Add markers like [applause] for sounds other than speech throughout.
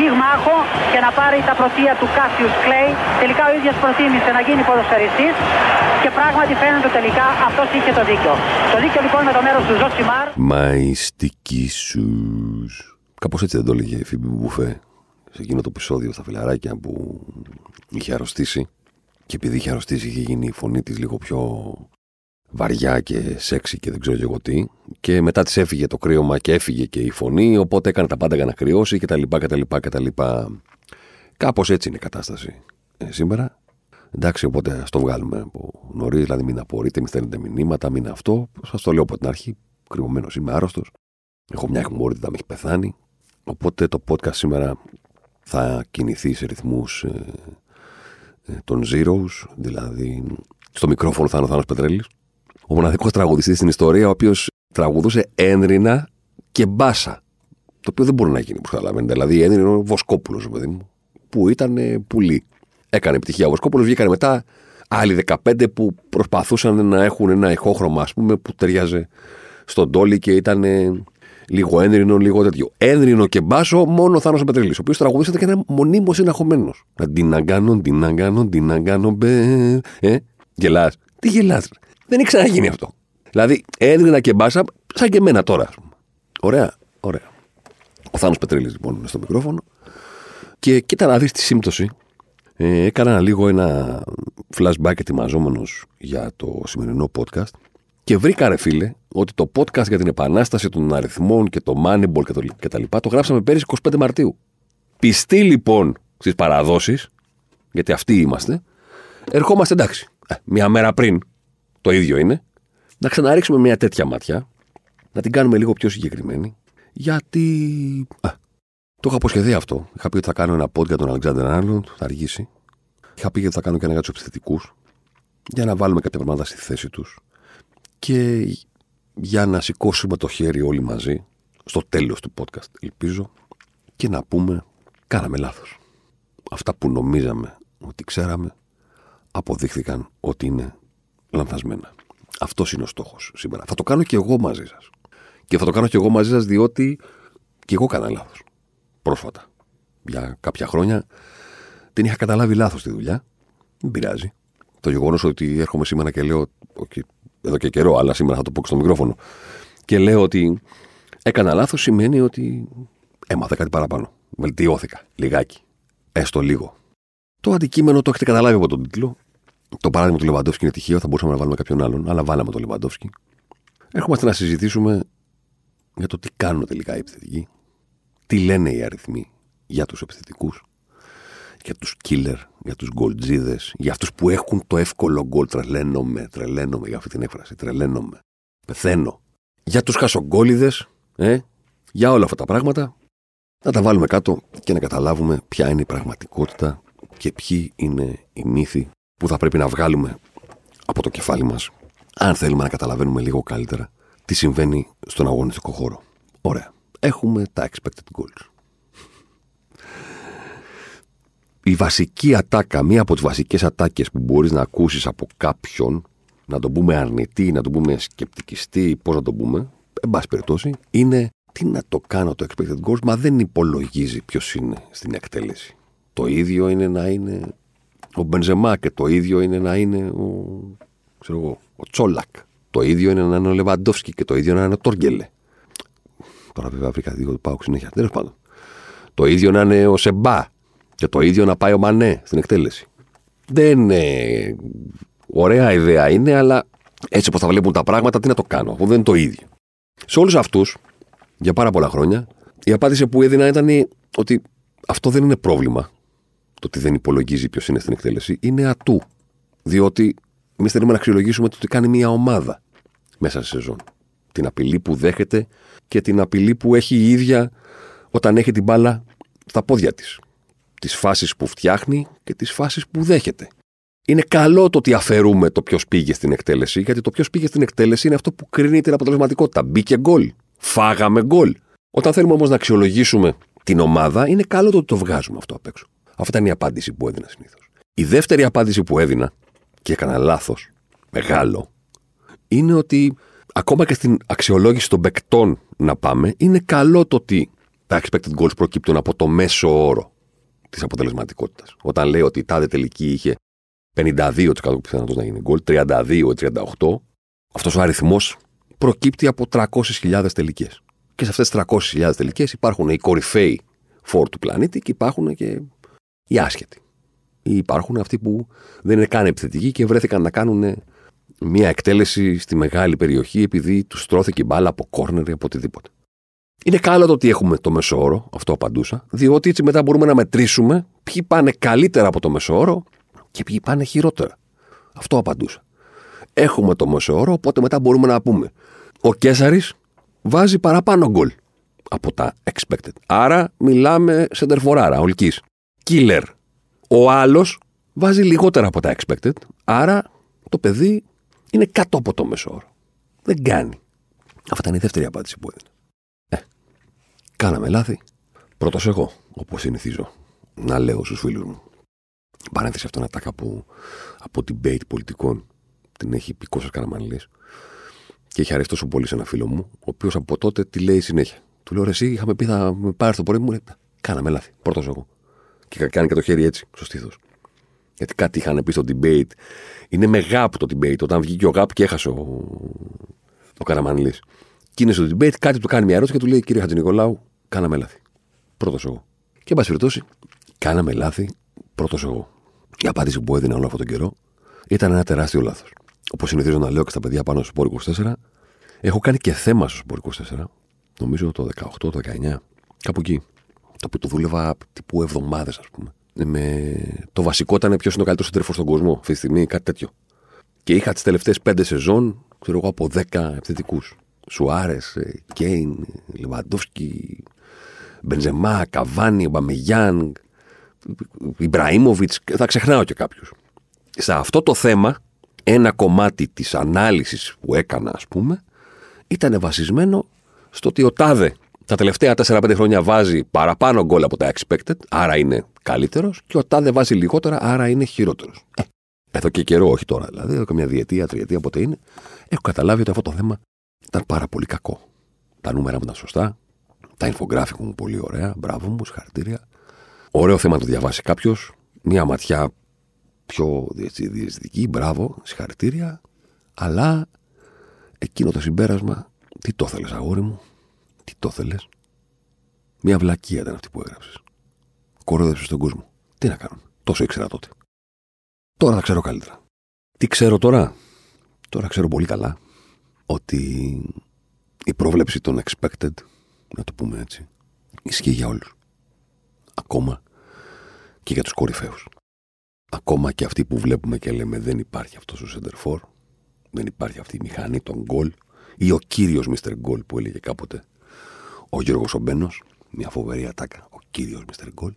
πυγμάχο και να πάρει τα πρωτεία του Κάσιους Κλέη. Τελικά ο ίδιος προτίμησε να γίνει ποδοσφαιριστής και πράγματι φαίνεται τελικά αυτός είχε το δίκιο. Το δίκιο λοιπόν με το μέρος του Ζωσιμάρ. My sticky shoes. Κάπως έτσι δεν το έλεγε η Φίμπη Μπουφέ σε εκείνο το επεισόδιο στα φιλαράκια που είχε αρρωστήσει. Και επειδή είχε αρρωστήσει, είχε γίνει η φωνή της λίγο πιο βαριά και σεξι και δεν ξέρω και εγώ τι. Και μετά της έφυγε το κρύωμα και έφυγε και η φωνή, οπότε έκανε τα πάντα για να κρυώσει κτλ. κτλ, κτλ. Κάπως έτσι είναι η κατάσταση ε, σήμερα. Εντάξει, οπότε ας το βγάλουμε από νωρίς, δηλαδή μην απορείτε, μην στέλνετε μηνύματα, μην αυτό. Σας το λέω από την αρχή. Κρυωμένο είμαι άρρωστος. Έχω μια εχμωρίτητα, με έχει πεθάνει. Οπότε το podcast σήμερα θα κινηθεί σε ρυθμούς ε, ε, των Zeros, δηλαδή στο μικρόφωνο θα είναι ο Θάνος Πετρέλης, ο μοναδικός τραγουδιστής στην ιστορία, ο οποίος τραγουδούσε ένδρινα και μπάσα. Το οποίο δεν μπορεί να γίνει, όπως καταλαβαίνετε. Δηλαδή, ένδρινο ο Βοσκόπουλος, παιδί μου, που ήταν ε, πουλί. Έκανε επιτυχία ο Βοσκόπουλος, βγήκαν μετά άλλοι 15 που προσπαθούσαν να έχουν ένα ηχόχρωμα, ας πούμε, που ταιριάζε στον τόλι και ήταν λίγο ένδρινο, λίγο τέτοιο. Ένδρινο και μπάσο, μόνο ο Θάνος Πετρελής, ο οποίος τραγουδίσατε και ήταν μονίμως συναχωμένο. Να την αγκάνω, την αγκάνω, την αγκάνω, μπε. Ε, γελάς. Τι γελάς, Δεν έχει ξαναγίνει αυτό. Δηλαδή, ένδρινα και μπάσα, σαν και εμένα τώρα, ας πούμε. Ωραία, ωραία. Ο Θάνος Πετρέλη, λοιπόν, είναι στο μικρόφωνο. Και κοίτα να δεις τη σύμπτωση. Ε, έκανα λίγο ένα flashback ετοιμαζόμενος για το σημερινό podcast και βρήκα, ρε φίλε, ότι το podcast για την επανάσταση των αριθμών και το Moneyball και, το, και τα λοιπά το γράψαμε πέρυσι 25 Μαρτίου. Πιστοί λοιπόν στις παραδόσεις, γιατί αυτοί είμαστε, ερχόμαστε εντάξει. Ε, μια μέρα πριν, το ίδιο είναι, να ξαναρίξουμε μια τέτοια μάτια, να την κάνουμε λίγο πιο συγκεκριμένη, γιατί. Α, το είχα αποσχεθεί αυτό. Είχα πει ότι θα κάνω ένα podcast για τον Alexander Arnold, θα αργήσει. Είχα πει ότι θα κάνω και ένα για τους επιθετικούς, για να βάλουμε κάποια πράγματα στη θέση τους και για να σηκώσουμε το χέρι όλοι μαζί στο τέλος του podcast, ελπίζω, και να πούμε κάναμε λάθος. Αυτά που νομίζαμε ότι ξέραμε αποδείχθηκαν ότι είναι λανθασμένα. Αυτός είναι ο στόχος σήμερα. Θα το κάνω και εγώ μαζί σας. Και θα το κάνω και εγώ μαζί σας διότι και εγώ κάνα λάθος. Πρόσφατα. Για κάποια χρόνια την είχα καταλάβει λάθος τη δουλειά. Δεν πειράζει. Το γεγονός ότι έρχομαι σήμερα και λέω okay, εδώ και καιρό, αλλά σήμερα θα το πω και στο μικρόφωνο. Και λέω ότι έκανα λάθος σημαίνει ότι έμαθα κάτι παραπάνω. Βελτιώθηκα λιγάκι. Έστω λίγο. Το αντικείμενο το έχετε καταλάβει από τον τίτλο. Το παράδειγμα του Λεβαντόφσκι είναι τυχαίο, θα μπορούσαμε να βάλουμε κάποιον άλλον, αλλά βάλαμε τον Λεβαντόφσκι. Έρχομαστε να συζητήσουμε για το τι κάνουν τελικά οι επιθετικοί, τι λένε οι αριθμοί για τους επιθετικούς, για τους killer, για τους γκολτζίδε, για αυτούς που έχουν το εύκολο γκολ. Τρελαίνομαι, τρελαίνομαι για αυτή την έκφραση. Τρελαίνομαι. Πεθαίνω. Για τους χασογκόλιδες, ε, για όλα αυτά τα πράγματα, να τα βάλουμε κάτω και να καταλάβουμε ποια είναι η πραγματικότητα και ποιοι είναι οι μύθοι που θα πρέπει να βγάλουμε από το κεφάλι μας αν θέλουμε να καταλαβαίνουμε λίγο καλύτερα τι συμβαίνει στον αγωνιστικό χώρο. Ωραία. Έχουμε τα expected goals η βασική ατάκα, μία από τις βασικές ατάκες που μπορείς να ακούσεις από κάποιον, να τον πούμε αρνητή, να τον πούμε σκεπτικιστή, πώς να τον πούμε, εν πάση περιπτώσει, είναι τι να το κάνω το expected goals, μα δεν υπολογίζει ποιος είναι στην εκτέλεση. Το ίδιο είναι να είναι ο Μπενζεμά και το ίδιο είναι να είναι ο, ξέρω εγώ, ο Τσόλακ. Το ίδιο είναι να είναι ο Λεβαντόφσκι και το ίδιο να είναι ο Τόργελε. Τώρα βέβαια βρήκα δύο του πάω συνέχεια. Τέλος πάντων. Το ίδιο να είναι ο Σεμπά και το ίδιο να πάει ο Μανέ στην εκτέλεση. Δεν είναι ωραία ιδέα είναι, αλλά έτσι όπως θα βλέπουν τα πράγματα, τι να το κάνω, αφού δεν είναι το ίδιο. Σε όλους αυτούς, για πάρα πολλά χρόνια, η απάντηση που έδινα ήταν ότι αυτό δεν είναι πρόβλημα. Το ότι δεν υπολογίζει ποιος είναι στην εκτέλεση, είναι ατού. Διότι εμείς θέλουμε να αξιολογήσουμε το τι κάνει μια ομάδα μέσα σε σεζόν. Την απειλή που δέχεται και την απειλή που έχει η ίδια όταν έχει την μπάλα στα πόδια της τις φάσεις που φτιάχνει και τις φάσεις που δέχεται. Είναι καλό το ότι αφαιρούμε το ποιος πήγε στην εκτέλεση, γιατί το ποιος πήγε στην εκτέλεση είναι αυτό που κρίνει την αποτελεσματικότητα. Μπήκε γκολ. Φάγαμε γκολ. Όταν θέλουμε όμως να αξιολογήσουμε την ομάδα, είναι καλό το ότι το βγάζουμε αυτό απ' έξω. Αυτή ήταν η απάντηση που έδινα συνήθως. Η δεύτερη απάντηση που έδινα, και έκανα λάθος, μεγάλο, είναι ότι ακόμα και στην αξιολόγηση των παικτών να πάμε, είναι καλό το ότι τα expected goals προκύπτουν από το μέσο όρο της αποτελεσματικότητας. Όταν λέει ότι η τάδε τελική είχε 52% πιθανότητα να γίνει γκολ, 32-38, αυτός ο αριθμός προκύπτει από 300.000 τελικές. Και σε αυτές τις 300.000 τελικές υπάρχουν οι κορυφαίοι φόρ του πλανήτη και υπάρχουν και οι άσχετοι. Ή υπάρχουν αυτοί που δεν είναι καν επιθετικοί και βρέθηκαν να κάνουν μια εκτέλεση στη μεγάλη περιοχή επειδή τους στρώθηκε η μπάλα από κόρνερ ή από οτιδήποτε. Είναι καλό το ότι έχουμε το μεσόωρο, αυτό απαντούσα, διότι έτσι μετά μπορούμε να μετρήσουμε ποιοι πάνε καλύτερα από το μεσόωρο και ποιοι πάνε χειρότερα. Αυτό απαντούσα. Έχουμε το μεσόωρο, οπότε μετά μπορούμε να πούμε. Ο Κέσαρης βάζει παραπάνω γκολ από τα expected. Άρα μιλάμε σε τερφοράρα, ολική. Killer. Ο άλλος βάζει λιγότερα από τα expected. Άρα το παιδί είναι κάτω από το μεσόωρο. Δεν κάνει. Αυτή ήταν η δεύτερη απάντηση που έδινε. Ε, κάναμε λάθη. Πρώτος εγώ, όπως συνηθίζω να λέω στους φίλους μου. Παρένθεση αυτό είναι ατάκα που από debate πολιτικών την έχει πει Κώστα Καραμανλή. Και έχει αρέσει τόσο πολύ σε ένα φίλο μου, ο οποίος από τότε τη λέει συνέχεια. Του λέω: Εσύ είχαμε πει θα με πάρει το πρωί μου, λέει: Κάναμε λάθη. Πρώτος εγώ. Και κάνει και το χέρι έτσι, στο στήθος. Γιατί κάτι είχαν πει στο debate. Είναι με γάπ το debate. Όταν βγήκε ο γάπ και έχασε ο, ο Καραμανλής. Και είναι στο debate, κάτι του κάνει μια ερώτηση και του λέει: Κύριε Χατζηνικολάου, κάναμε λάθη. Πρώτος εγώ. Και εν πάση περιπτώσει, κάναμε λάθη πρώτος εγώ. Η απάντηση που έδινα όλο αυτόν τον καιρό ήταν ένα τεράστιο λάθος. Όπως συνηθίζω να λέω και στα παιδιά πάνω στο Σπόρ 24, έχω κάνει και θέμα στο Σπόρ 24, νομίζω το 18, το 19, κάπου εκεί. Το οποίο το δούλευα τύπου εβδομάδες, ας πούμε. Ε, με... Το βασικό ήταν ποιος είναι ο καλύτερος τρέφο στον κόσμο αυτή τη στιγμή, κάτι τέτοιο. Και είχα τις τελευταίες πέντε σεζόν, ξέρω εγώ, από 10 επιθετικούς. Σουάρες, ε, Κέιν, Λεβαντόφσκι, Μπενζεμά, Καβάνι, Μπαμεγιάνγκ, Ιμπραήμοβιτς, θα ξεχνάω και κάποιους. Σε αυτό το θέμα, ένα κομμάτι της ανάλυσης που έκανα, ας πούμε, ήταν βασισμένο στο ότι ο Τάδε τα τελευταία 4-5 χρόνια βάζει παραπάνω γκολ από τα expected, άρα είναι καλύτερος, και ο Τάδε βάζει λιγότερα, άρα είναι χειρότερος. Ε, εδώ και καιρό, όχι τώρα δηλαδή, εδώ και μια διετία, τριετία, πότε είναι, έχω καταλάβει ότι αυτό το θέμα ήταν πάρα πολύ κακό. Τα νούμερα μου ήταν σωστά, τα infographic μου πολύ ωραία, μπράβο μου, συγχαρητήρια. Ωραίο θέμα να το διαβάσει κάποιος. Μία ματιά πιο διαισθητική, μπράβο, συγχαρητήρια. Αλλά εκείνο το συμπέρασμα, τι το θέλει, αγόρι μου, τι το θέλει. Μία βλακία ήταν αυτή που έγραψες. Κορόδεψε τον κόσμο. Τι να κάνω. Τόσο ήξερα τότε. Τώρα θα ξέρω καλύτερα. Τι ξέρω τώρα; Τώρα ξέρω πολύ καλά ότι η πρόβλεψη των expected, να το πούμε έτσι, ισχύει για όλους ακόμα και για τους κορυφαίους. Ακόμα και αυτοί που βλέπουμε και λέμε δεν υπάρχει αυτός ο σεντερφόρ, δεν υπάρχει αυτή η μηχανή των γκολ ή ο κύριος Μίστερ Γκολ που έλεγε κάποτε ο Γιώργος Ομπένος, μια φοβερή ατάκα, ο κύριος Μίστερ Γκολ.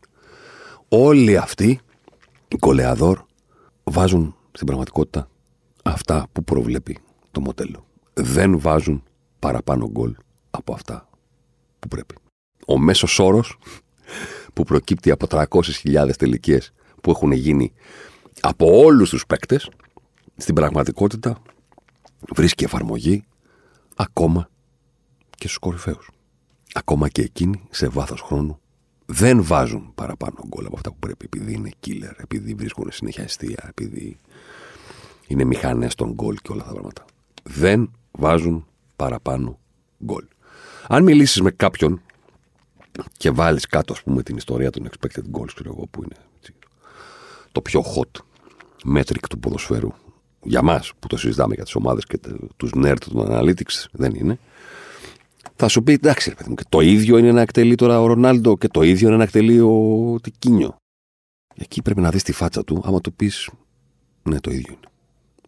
Όλοι αυτοί, οι κολεαδόρ, βάζουν στην πραγματικότητα αυτά που προβλέπει το μοντέλο. Δεν βάζουν παραπάνω γκολ από αυτά που πρέπει. Ο μέσος όρος που προκύπτει από 300.000 τελικές που έχουν γίνει από όλους τους παίκτες, στην πραγματικότητα βρίσκει εφαρμογή ακόμα και στους κορυφαίους. Ακόμα και εκείνοι σε βάθος χρόνου δεν βάζουν παραπάνω γκολ από αυτά που πρέπει επειδή είναι killer, επειδή βρίσκουν συνέχεια αιστεία, επειδή είναι μηχανές των γκολ και όλα αυτά τα πράγματα. Δεν βάζουν παραπάνω γκολ. Αν μιλήσεις με κάποιον και βάλεις κάτω, ας πούμε, την ιστορία των expected goals, ξέρω εγώ, που είναι έτσι, το πιο hot metric του ποδοσφαίρου για μας που το συζητάμε για τις ομάδες και τους nerd των analytics, δεν είναι. Θα σου πει, εντάξει, ρε παιδί μου, και το ίδιο είναι να εκτελεί τώρα ο Ρονάλντο και το ίδιο είναι να εκτελεί ο Τικίνιο. Εκεί πρέπει να δεις τη φάτσα του, άμα του πεις, Ναι, το ίδιο είναι.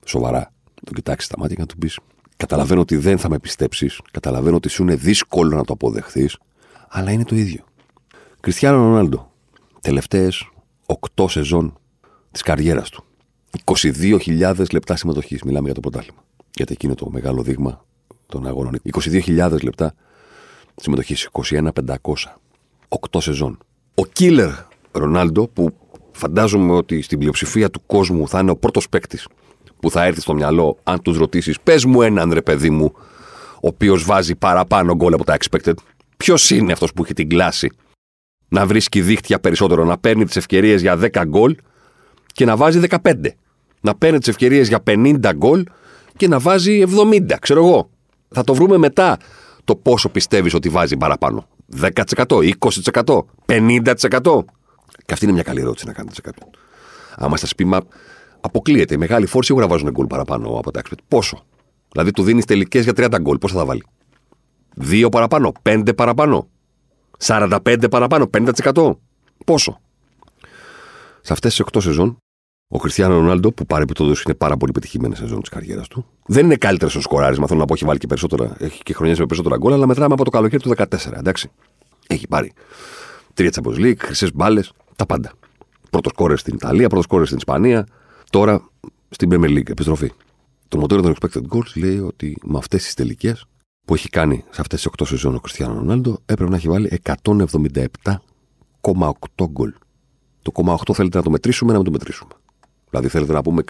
Σοβαρά. Το κοιτάξεις στα μάτια και να του πεις, Καταλαβαίνω ότι δεν θα με πιστέψεις. Καταλαβαίνω ότι σου είναι δύσκολο να το αποδεχθείς αλλά είναι το ίδιο. Κριστιανό Ρονάλντο, τελευταίες 8 σεζόν της καριέρας του. 22.000 λεπτά συμμετοχής. Μιλάμε για το πρωτάθλημα. Γιατί εκεί είναι το μεγάλο δείγμα των αγώνων. 22.000 λεπτά συμμετοχής. 21.500. 8 σεζόν. Ο Κίλερ Ρονάλντο, που φαντάζομαι ότι στην πλειοψηφία του κόσμου θα είναι ο πρώτος παίκτης που θα έρθει στο μυαλό, αν τους ρωτήσεις, πες μου έναν ρε παιδί μου, ο οποίος βάζει παραπάνω γκολ από τα expected. Ποιος είναι αυτός που έχει την κλάση να βρίσκει δίχτυα περισσότερο, να παίρνει τις ευκαιρίες για 10 γκολ και να βάζει 15. Να παίρνει τις ευκαιρίες για 50 γκολ και να βάζει 70, ξέρω εγώ. Θα το βρούμε μετά το πόσο πιστεύεις ότι βάζει παραπάνω. 10%, 20%, 50%. Και αυτή είναι μια καλή ερώτηση να κάνετε σε κάποιον. Άμα σας πει, μα αποκλείεται. Οι μεγάλοι φόρ σίγουρα βάζουν γκολ παραπάνω από τα expert. Πόσο; Δηλαδή του δίνεις τελικές για 30 γκολ. Πόσο θα βάλει; 2 παραπάνω, 5 παραπάνω, 45 παραπάνω, 50%. Πόσο; Σε αυτές τις 8 σεζόν, ο Χριστιανό Ρονάλντο, που παρεμπιπτόντω είναι πάρα πολύ πετυχημένη σεζόν της καριέρας του, δεν είναι καλύτερο στο σκοράρισμα. Θέλω να πω, έχει βάλει και περισσότερα, έχει και χρονιές με περισσότερα γκολ, αλλά μετράμε από το καλοκαίρι του 14, εντάξει. Έχει πάρει τρία Champions League, χρυσές μπάλες, τα πάντα. Πρώτος κόρε στην Ιταλία, πρώτος κόρε στην Ισπανία, τώρα στην Premier League, επιστροφή. Το μοντέλο των expected goals λέει ότι με αυτές τις τελικές που έχει κάνει σε αυτές τις 8 σεζόν ο Κριστιανό Ρονάλντο έπρεπε να έχει βάλει 177,8 γκολ. Το 0,8 θέλετε να το μετρήσουμε, να μην το μετρήσουμε; Δηλαδή θέλετε να πούμε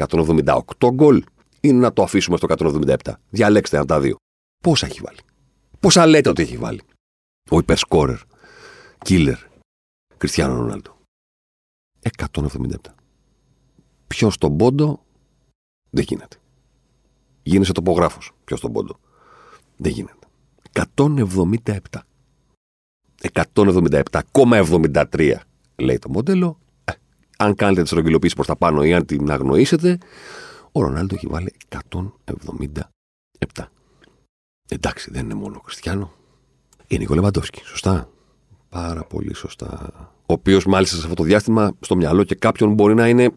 178 γκολ ή να το αφήσουμε στο 177. Διαλέξτε ένα τα δύο. Πόσα έχει βάλει; Πόσα λέτε ότι έχει βάλει; Ο υπερσκόρερ, killer, Κριστιανό Ρονάλντο. 177. Ποιος στον πόντο; Δεν γίνεται. Γίνεσαι τοπογράφος. Ποιος στον πόντο; Δεν γίνεται. 177. 177,73 λέει το μοντέλο. Ε, αν κάνετε τη στρογγυλοποίηση προς τα πάνω ή αν την αγνοήσετε, ο Ρονάλντο έχει βάλει 177. Εντάξει, δεν είναι μόνο ο Χριστιανό. Είναι ο Λεβαντόφσκι, σωστά. Πάρα πολύ σωστά. Ο οποίος μάλιστα σε αυτό το διάστημα στο μυαλό και κάποιον μπορεί να είναι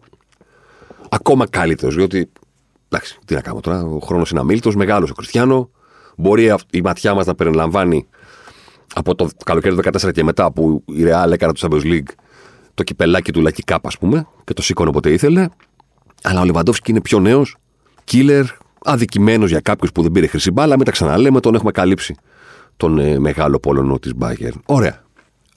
ακόμα καλύτερος. Διότι. Εντάξει, τι να κάνω τώρα. Ο χρόνος είναι αμήλυτο, μεγάλος ο Χριστιανό. Μπορεί η ματιά μας να περιλαμβάνει από το καλοκαίρι του 2014 και μετά που η Real έκανε το Champions League το κυπελάκι του Λακή Κάπα, ας πούμε, και το σήκωνε όποτε ήθελε. Αλλά ο Λεβαντόφσκι είναι πιο νέος, killer, αδικημένος για κάποιους που δεν πήρε χρυσή μπάλα. Μην τα ξαναλέμε, τον έχουμε καλύψει τον ε, μεγάλο πόλωνο της Μπάγκερ. Ωραία.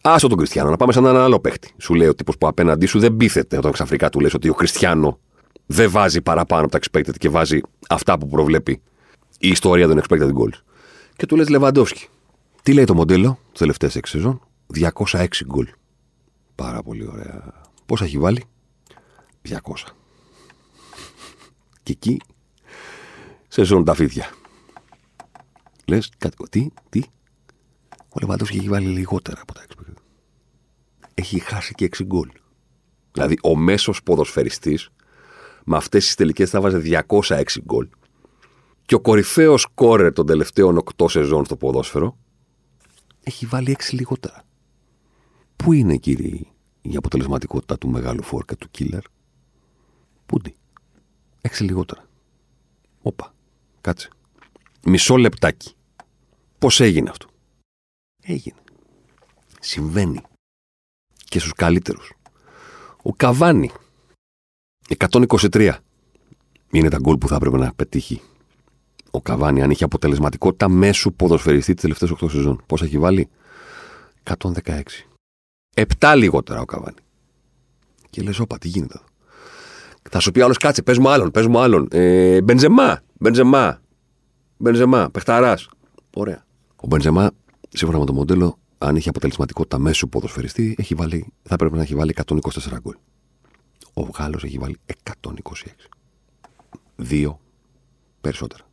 Άσο τον Κριστιανό, να πάμε σε έναν άλλο παίχτη. Σου λέει ο τύπος που απέναντί σου δεν πείθεται όταν ξαφνικά του λες ότι ο Κριστιανό δεν βάζει παραπάνω από τα expected και βάζει αυτά που προβλέπει η ιστορία των expected goals. Και του λες Λεβαντόφσκι. Τι λέει το μοντέλο τις τελευταίες 6 σεζόν, 206 γκολ. Πάρα πολύ ωραία. Πόσα έχει βάλει, 200. Και εκεί σε ζώνουν τα φίδια. Λες, τι, τι; Ο Λεβαντόφσκι έχει βάλει λιγότερα από τα expected. Έχει χάσει και 6 γκολ. Δηλαδή, ο μέσος ποδοσφαιριστής με αυτές τις τελικές θα βάζει 206 γκολ και ο κορυφαίος σκόρερ των τελευταίων 8 σεζόν στο ποδόσφαιρο έχει βάλει 6 λιγότερα. Πού είναι, κύριε, η αποτελεσματικότητα του μεγάλου φόρκα του killer; Πούντι. 6 λιγότερα. Όπα. Κάτσε. Μισό λεπτάκι. Πώς έγινε αυτό; Έγινε. Συμβαίνει. Και στους καλύτερους. Ο Καβάνη. 123. Είναι τα γκολ που θα έπρεπε να πετύχει ο Καβάνη αν είχε αποτελεσματικότητα μέσου ποδοσφαιριστή τις τελευταίες 8 σεζόν. Πώς έχει βάλει, 116. Επτά λιγότερα ο Καβάνη. Και λες, όπα, τι γίνεται εδώ; Θα σου πει άλλος, κάτσε, πες μου άλλον, πες μου άλλον. Ε, Μπενζεμά, Μπενζεμά. Μπενζεμά, παιχταράς. Ωραία. Ο Μπενζεμά, σύμφωνα με το μοντέλο, αν είχε αποτελεσματικότητα μέσου ποδοσφαιριστή, έχει βάλει, θα πρέπει να έχει βάλει 124 γκολ. Ο Γάλλος έχει βάλει 126. Δύο περισσότερα.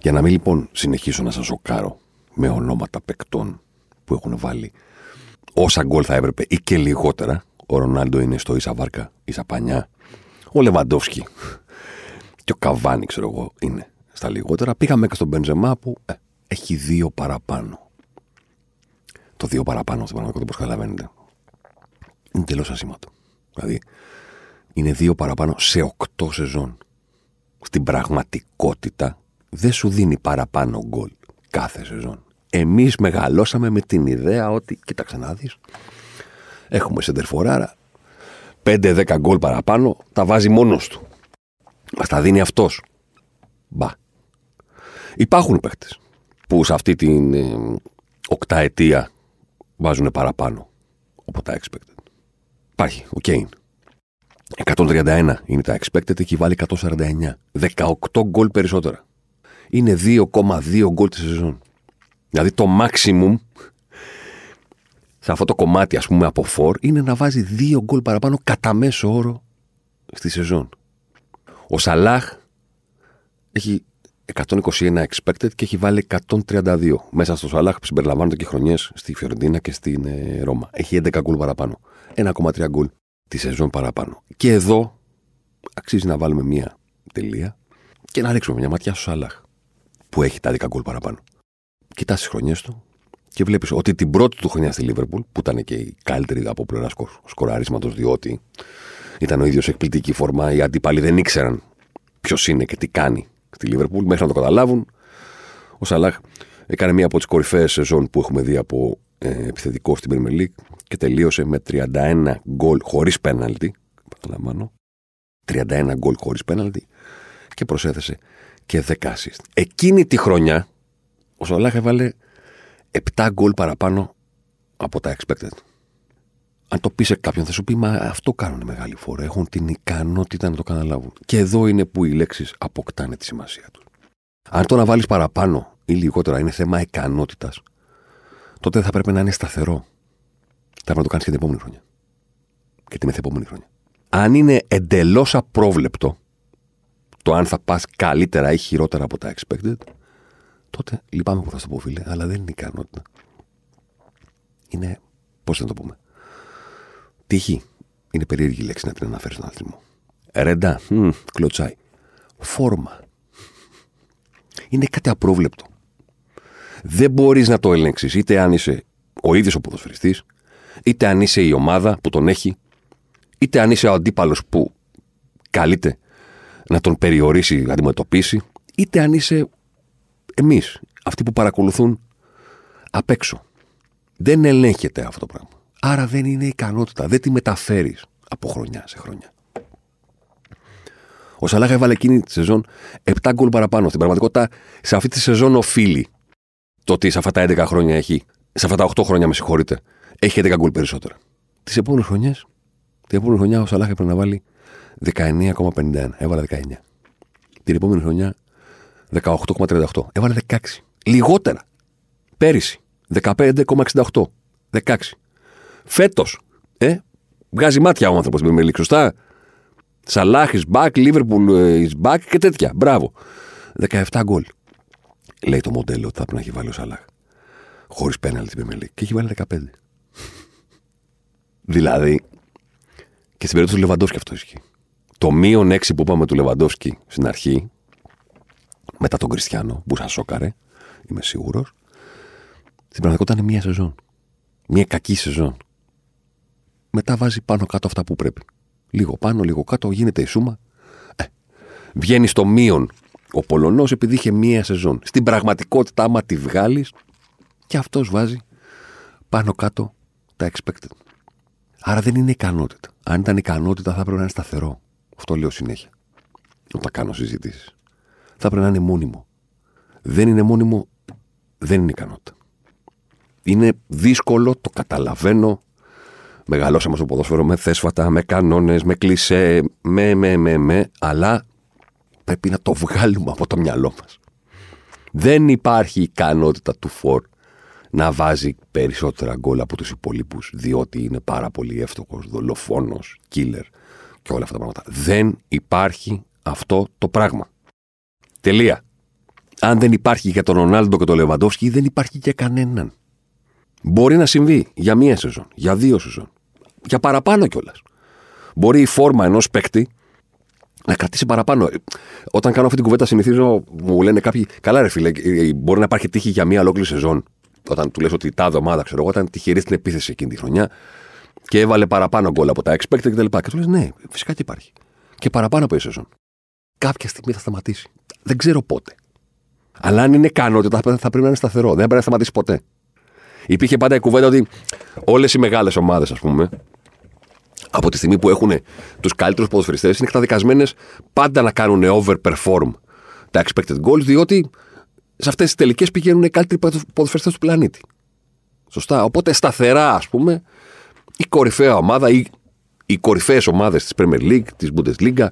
Για να μην λοιπόν συνεχίσω να σας σοκάρω με ονόματα παικτών που έχουν βάλει όσα γκολ θα έπρεπε ή και λιγότερα. Ο Ρονάλντο είναι στο ίσα βάρκα, ίσα πανιά. Ο Λεβαντόφσκι και ο Καβάνη, ξέρω εγώ, είναι στα λιγότερα. Πήγαμε και στον Μπενζεμά που ε, έχει δύο παραπάνω. Το δύο παραπάνω στην πραγματικότητα, όπω καταλαβαίνετε, είναι τελώ ασήμαντο. Δηλαδή, είναι δύο παραπάνω σε οκτώ σεζόν. Στην πραγματικότητα, δεν σου δίνει παραπάνω γκολ κάθε σεζόν. Εμείς μεγαλώσαμε με την ιδέα ότι, κοίταξε να δεις, έχουμε σεντερφοράρα, 5-10 γκολ παραπάνω, τα βάζει μόνος του. Μας τα δίνει αυτός. Μπα. Υπάρχουν παίχτε που σε αυτή την ε, οκταετία βάζουν παραπάνω από τα expected. Υπάρχει, ο Κέιν. 131 είναι τα expected, έχει βάλει 149. 18 γκολ περισσότερα. Είναι 2,2 γκολ τη σεζόν. Δηλαδή το maximum σε αυτό το κομμάτι, ας πούμε, από φορ, είναι να βάζει 2 γκολ παραπάνω κατά μέσο όρο στη σεζόν. Ο Σαλάχ έχει 121 expected και έχει βάλει 132. Μέσα στο Σαλάχ συμπεριλαμβάνονται και χρονιές στη Φιωρεντίνα και στην ε, Ρώμα. Έχει 11 γκολ παραπάνω. 1,3 γκολ τη σεζόν παραπάνω. Και εδώ αξίζει να βάλουμε μία τελεία και να ρίξουμε μια ματιά στο Σαλάχ που έχει τα 10 γκολ παραπάνω. Κοιτάς τις χρονιές του και βλέπεις ότι την πρώτη του χρονιά στη Λίβερπουλ, που ήταν και η καλύτερη από πλευράς σκοραρίσματος, διότι ήταν ο ίδιος εκπληκτική φορμά, οι αντίπαλοι δεν ήξεραν ποιος είναι και τι κάνει στη Λίβερπουλ, μέχρι να το καταλάβουν. Ο Σαλάχ έκανε μία από τις κορυφαίες σεζόν που έχουμε δει από ε, επιθετικό στην Premier League και τελείωσε με 31 γκολ χωρίς πέναλτι. Παραλαμβάνω. 31 γκολ χωρίς πέναλτι και προσέθεσε και 10 assist. Εκείνη τη χρονιά ο Σαλάχ έβαλε 7 γκολ παραπάνω από τα expected. Αν το πεις σε κάποιον, θα σου πει Μα αυτό κάνουν μεγάλη φορά. Έχουν την ικανότητα να το καταλάβουν. Και εδώ είναι που οι λέξεις αποκτάνε τη σημασία τους. Αν το να βάλεις παραπάνω ή λιγότερα είναι θέμα ικανότητας, τότε θα πρέπει να είναι σταθερό. Θα πρέπει να το κάνεις και την επόμενη χρονιά. Και την μεθεπόμενη χρονιά. Αν είναι εντελώς απρόβλεπτο το αν θα πας καλύτερα ή χειρότερα από τα expected, τότε λυπάμαι που θα σου πω, φίλε, αλλά δεν είναι ικανότητα. Είναι, πώς θα το πούμε, τύχη. Είναι περίεργη λέξη να την αναφέρεις στον αθλητισμό. Ρεντά, μ, κλωτσάει. Φόρμα. Είναι κάτι απρόβλεπτο. Δεν μπορείς να το ελέγξεις είτε αν είσαι ο ίδιος ο ποδοσφαιριστής, είτε αν είσαι η ομάδα που τον έχει, είτε αν είσαι ο αντίπαλος που καλείται να τον περιορίσει, να αντιμετωπίσει, είτε αν είσαι εμείς, αυτοί που παρακολουθούν απ' έξω. Δεν ελέγχεται αυτό το πράγμα. Άρα δεν είναι ικανότητα. Δεν τη μεταφέρεις από χρονιά σε χρονιά. Ο Σαλάχ έβαλε εκείνη τη σεζόν 7 γκολ παραπάνω. Στην πραγματικότητα, σε αυτή τη σεζόν οφείλει το ότι σε αυτά τα 11 χρόνια έχει, σε αυτά τα 8 χρόνια, με συγχωρείτε, έχει 11 γκολ περισσότερα. Τις επόμενες χρονιές, την επόμενη χρονιά ο Σαλάχ έπρεπε να βάλει 19,51. Έβαλε 19. Την επόμενη χρονιά 18,38. Έβαλε 16. Λιγότερα. Πέρυσι 15,68. 16. Φέτος. Ε, βγάζει μάτια ο άνθρωπος με λίγο σωστά; Σαλάχ is back, Liverpool is back και τέτοια. Μπράβο. 17 γκολ. Λέει το μοντέλο ότι θα πρέπει να έχει βάλει ο Σαλάχ. Χωρίς πέναλτι στην Premier Και έχει βάλει 15. δηλαδή, και στην περίπτωση του Λεβαντόφσκι αυτό ισχύει. Το μείον 6 που είπαμε του Λεβαντόφσκι στην αρχή, μετά τον Κριστιανό, που σας σώκαρε, είμαι σίγουρος, στην πραγματικότητα είναι μία σεζόν. Μία κακή σεζόν. Μετά βάζει πάνω κάτω αυτά που πρέπει. Λίγο πάνω, λίγο κάτω, γίνεται η σούμα. Ε, βγαίνει στο μείον ο Πολωνός επειδή είχε μία σεζόν. Στην πραγματικότητα, άμα τη βγάλεις, και αυτός βάζει πάνω κάτω τα expected. Άρα δεν είναι ικανότητα. Αν ήταν ικανότητα, θα πρέπει να είναι σταθερό. Αυτό λέω συνέχεια. Όταν κάνω συζητήσεις. Θα πρέπει να είναι μόνιμο. Δεν είναι μόνιμο, δεν είναι ικανότητα. Είναι δύσκολο, το καταλαβαίνω. Μεγαλώσαμε στο ποδόσφαιρο με θέσφατα, με κανόνες, με κλισέ, με, με, με, με, αλλά πρέπει να το βγάλουμε από το μυαλό μας. Δεν υπάρχει ικανότητα του Φορ να βάζει περισσότερα γκολ από τους υπολείπους, διότι είναι πάρα πολύ εύστοχος, δολοφόνος, killer και όλα αυτά τα πράγματα. Δεν υπάρχει αυτό το πράγμα. Τελεία. Αν δεν υπάρχει για τον Ρονάλντο και τον Λεβαντόφσκι, δεν υπάρχει για κανέναν. Μπορεί να συμβεί για μία σεζόν, για δύο σεζόν, για παραπάνω κιόλας. Μπορεί η φόρμα ενός παίκτη να κρατήσει παραπάνω. Όταν κάνω αυτή την κουβέντα, συνηθίζω, μου λένε κάποιοι, καλά, ρε φίλε, μπορεί να υπάρχει τύχη για μία ολόκληρη σεζόν. Όταν του λες ότι τα εβδομάδα, ξέρω εγώ, ήταν τυχερή στην επίθεση εκείνη τη χρονιά και έβαλε παραπάνω γκολ από τα expected κτλ. Και, και του λες, ναι, φυσικά και υπάρχει. Και παραπάνω από η σεζόν. Κάποια στιγμή θα σταματήσει. Δεν ξέρω πότε. Αλλά αν είναι ικανότητα, θα πρέπει να είναι σταθερό. Δεν πρέπει να σταματήσει ποτέ. Υπήρχε πάντα η κουβέντα ότι όλες οι μεγάλες ομάδες, ας πούμε, από τη στιγμή που έχουν τους καλύτερους ποδοσφαιριστές, είναι καταδικασμένε πάντα να κάνουν overperform τα expected goals, διότι σε αυτές τις τελικές πηγαίνουν οι καλύτεροι ποδοσφαιριστές του πλανήτη. Σωστά. Οπότε σταθερά, ας πούμε, η κορυφαία ομάδα ή οι κορυφαίες ομάδες της Premier League, της Bundesliga,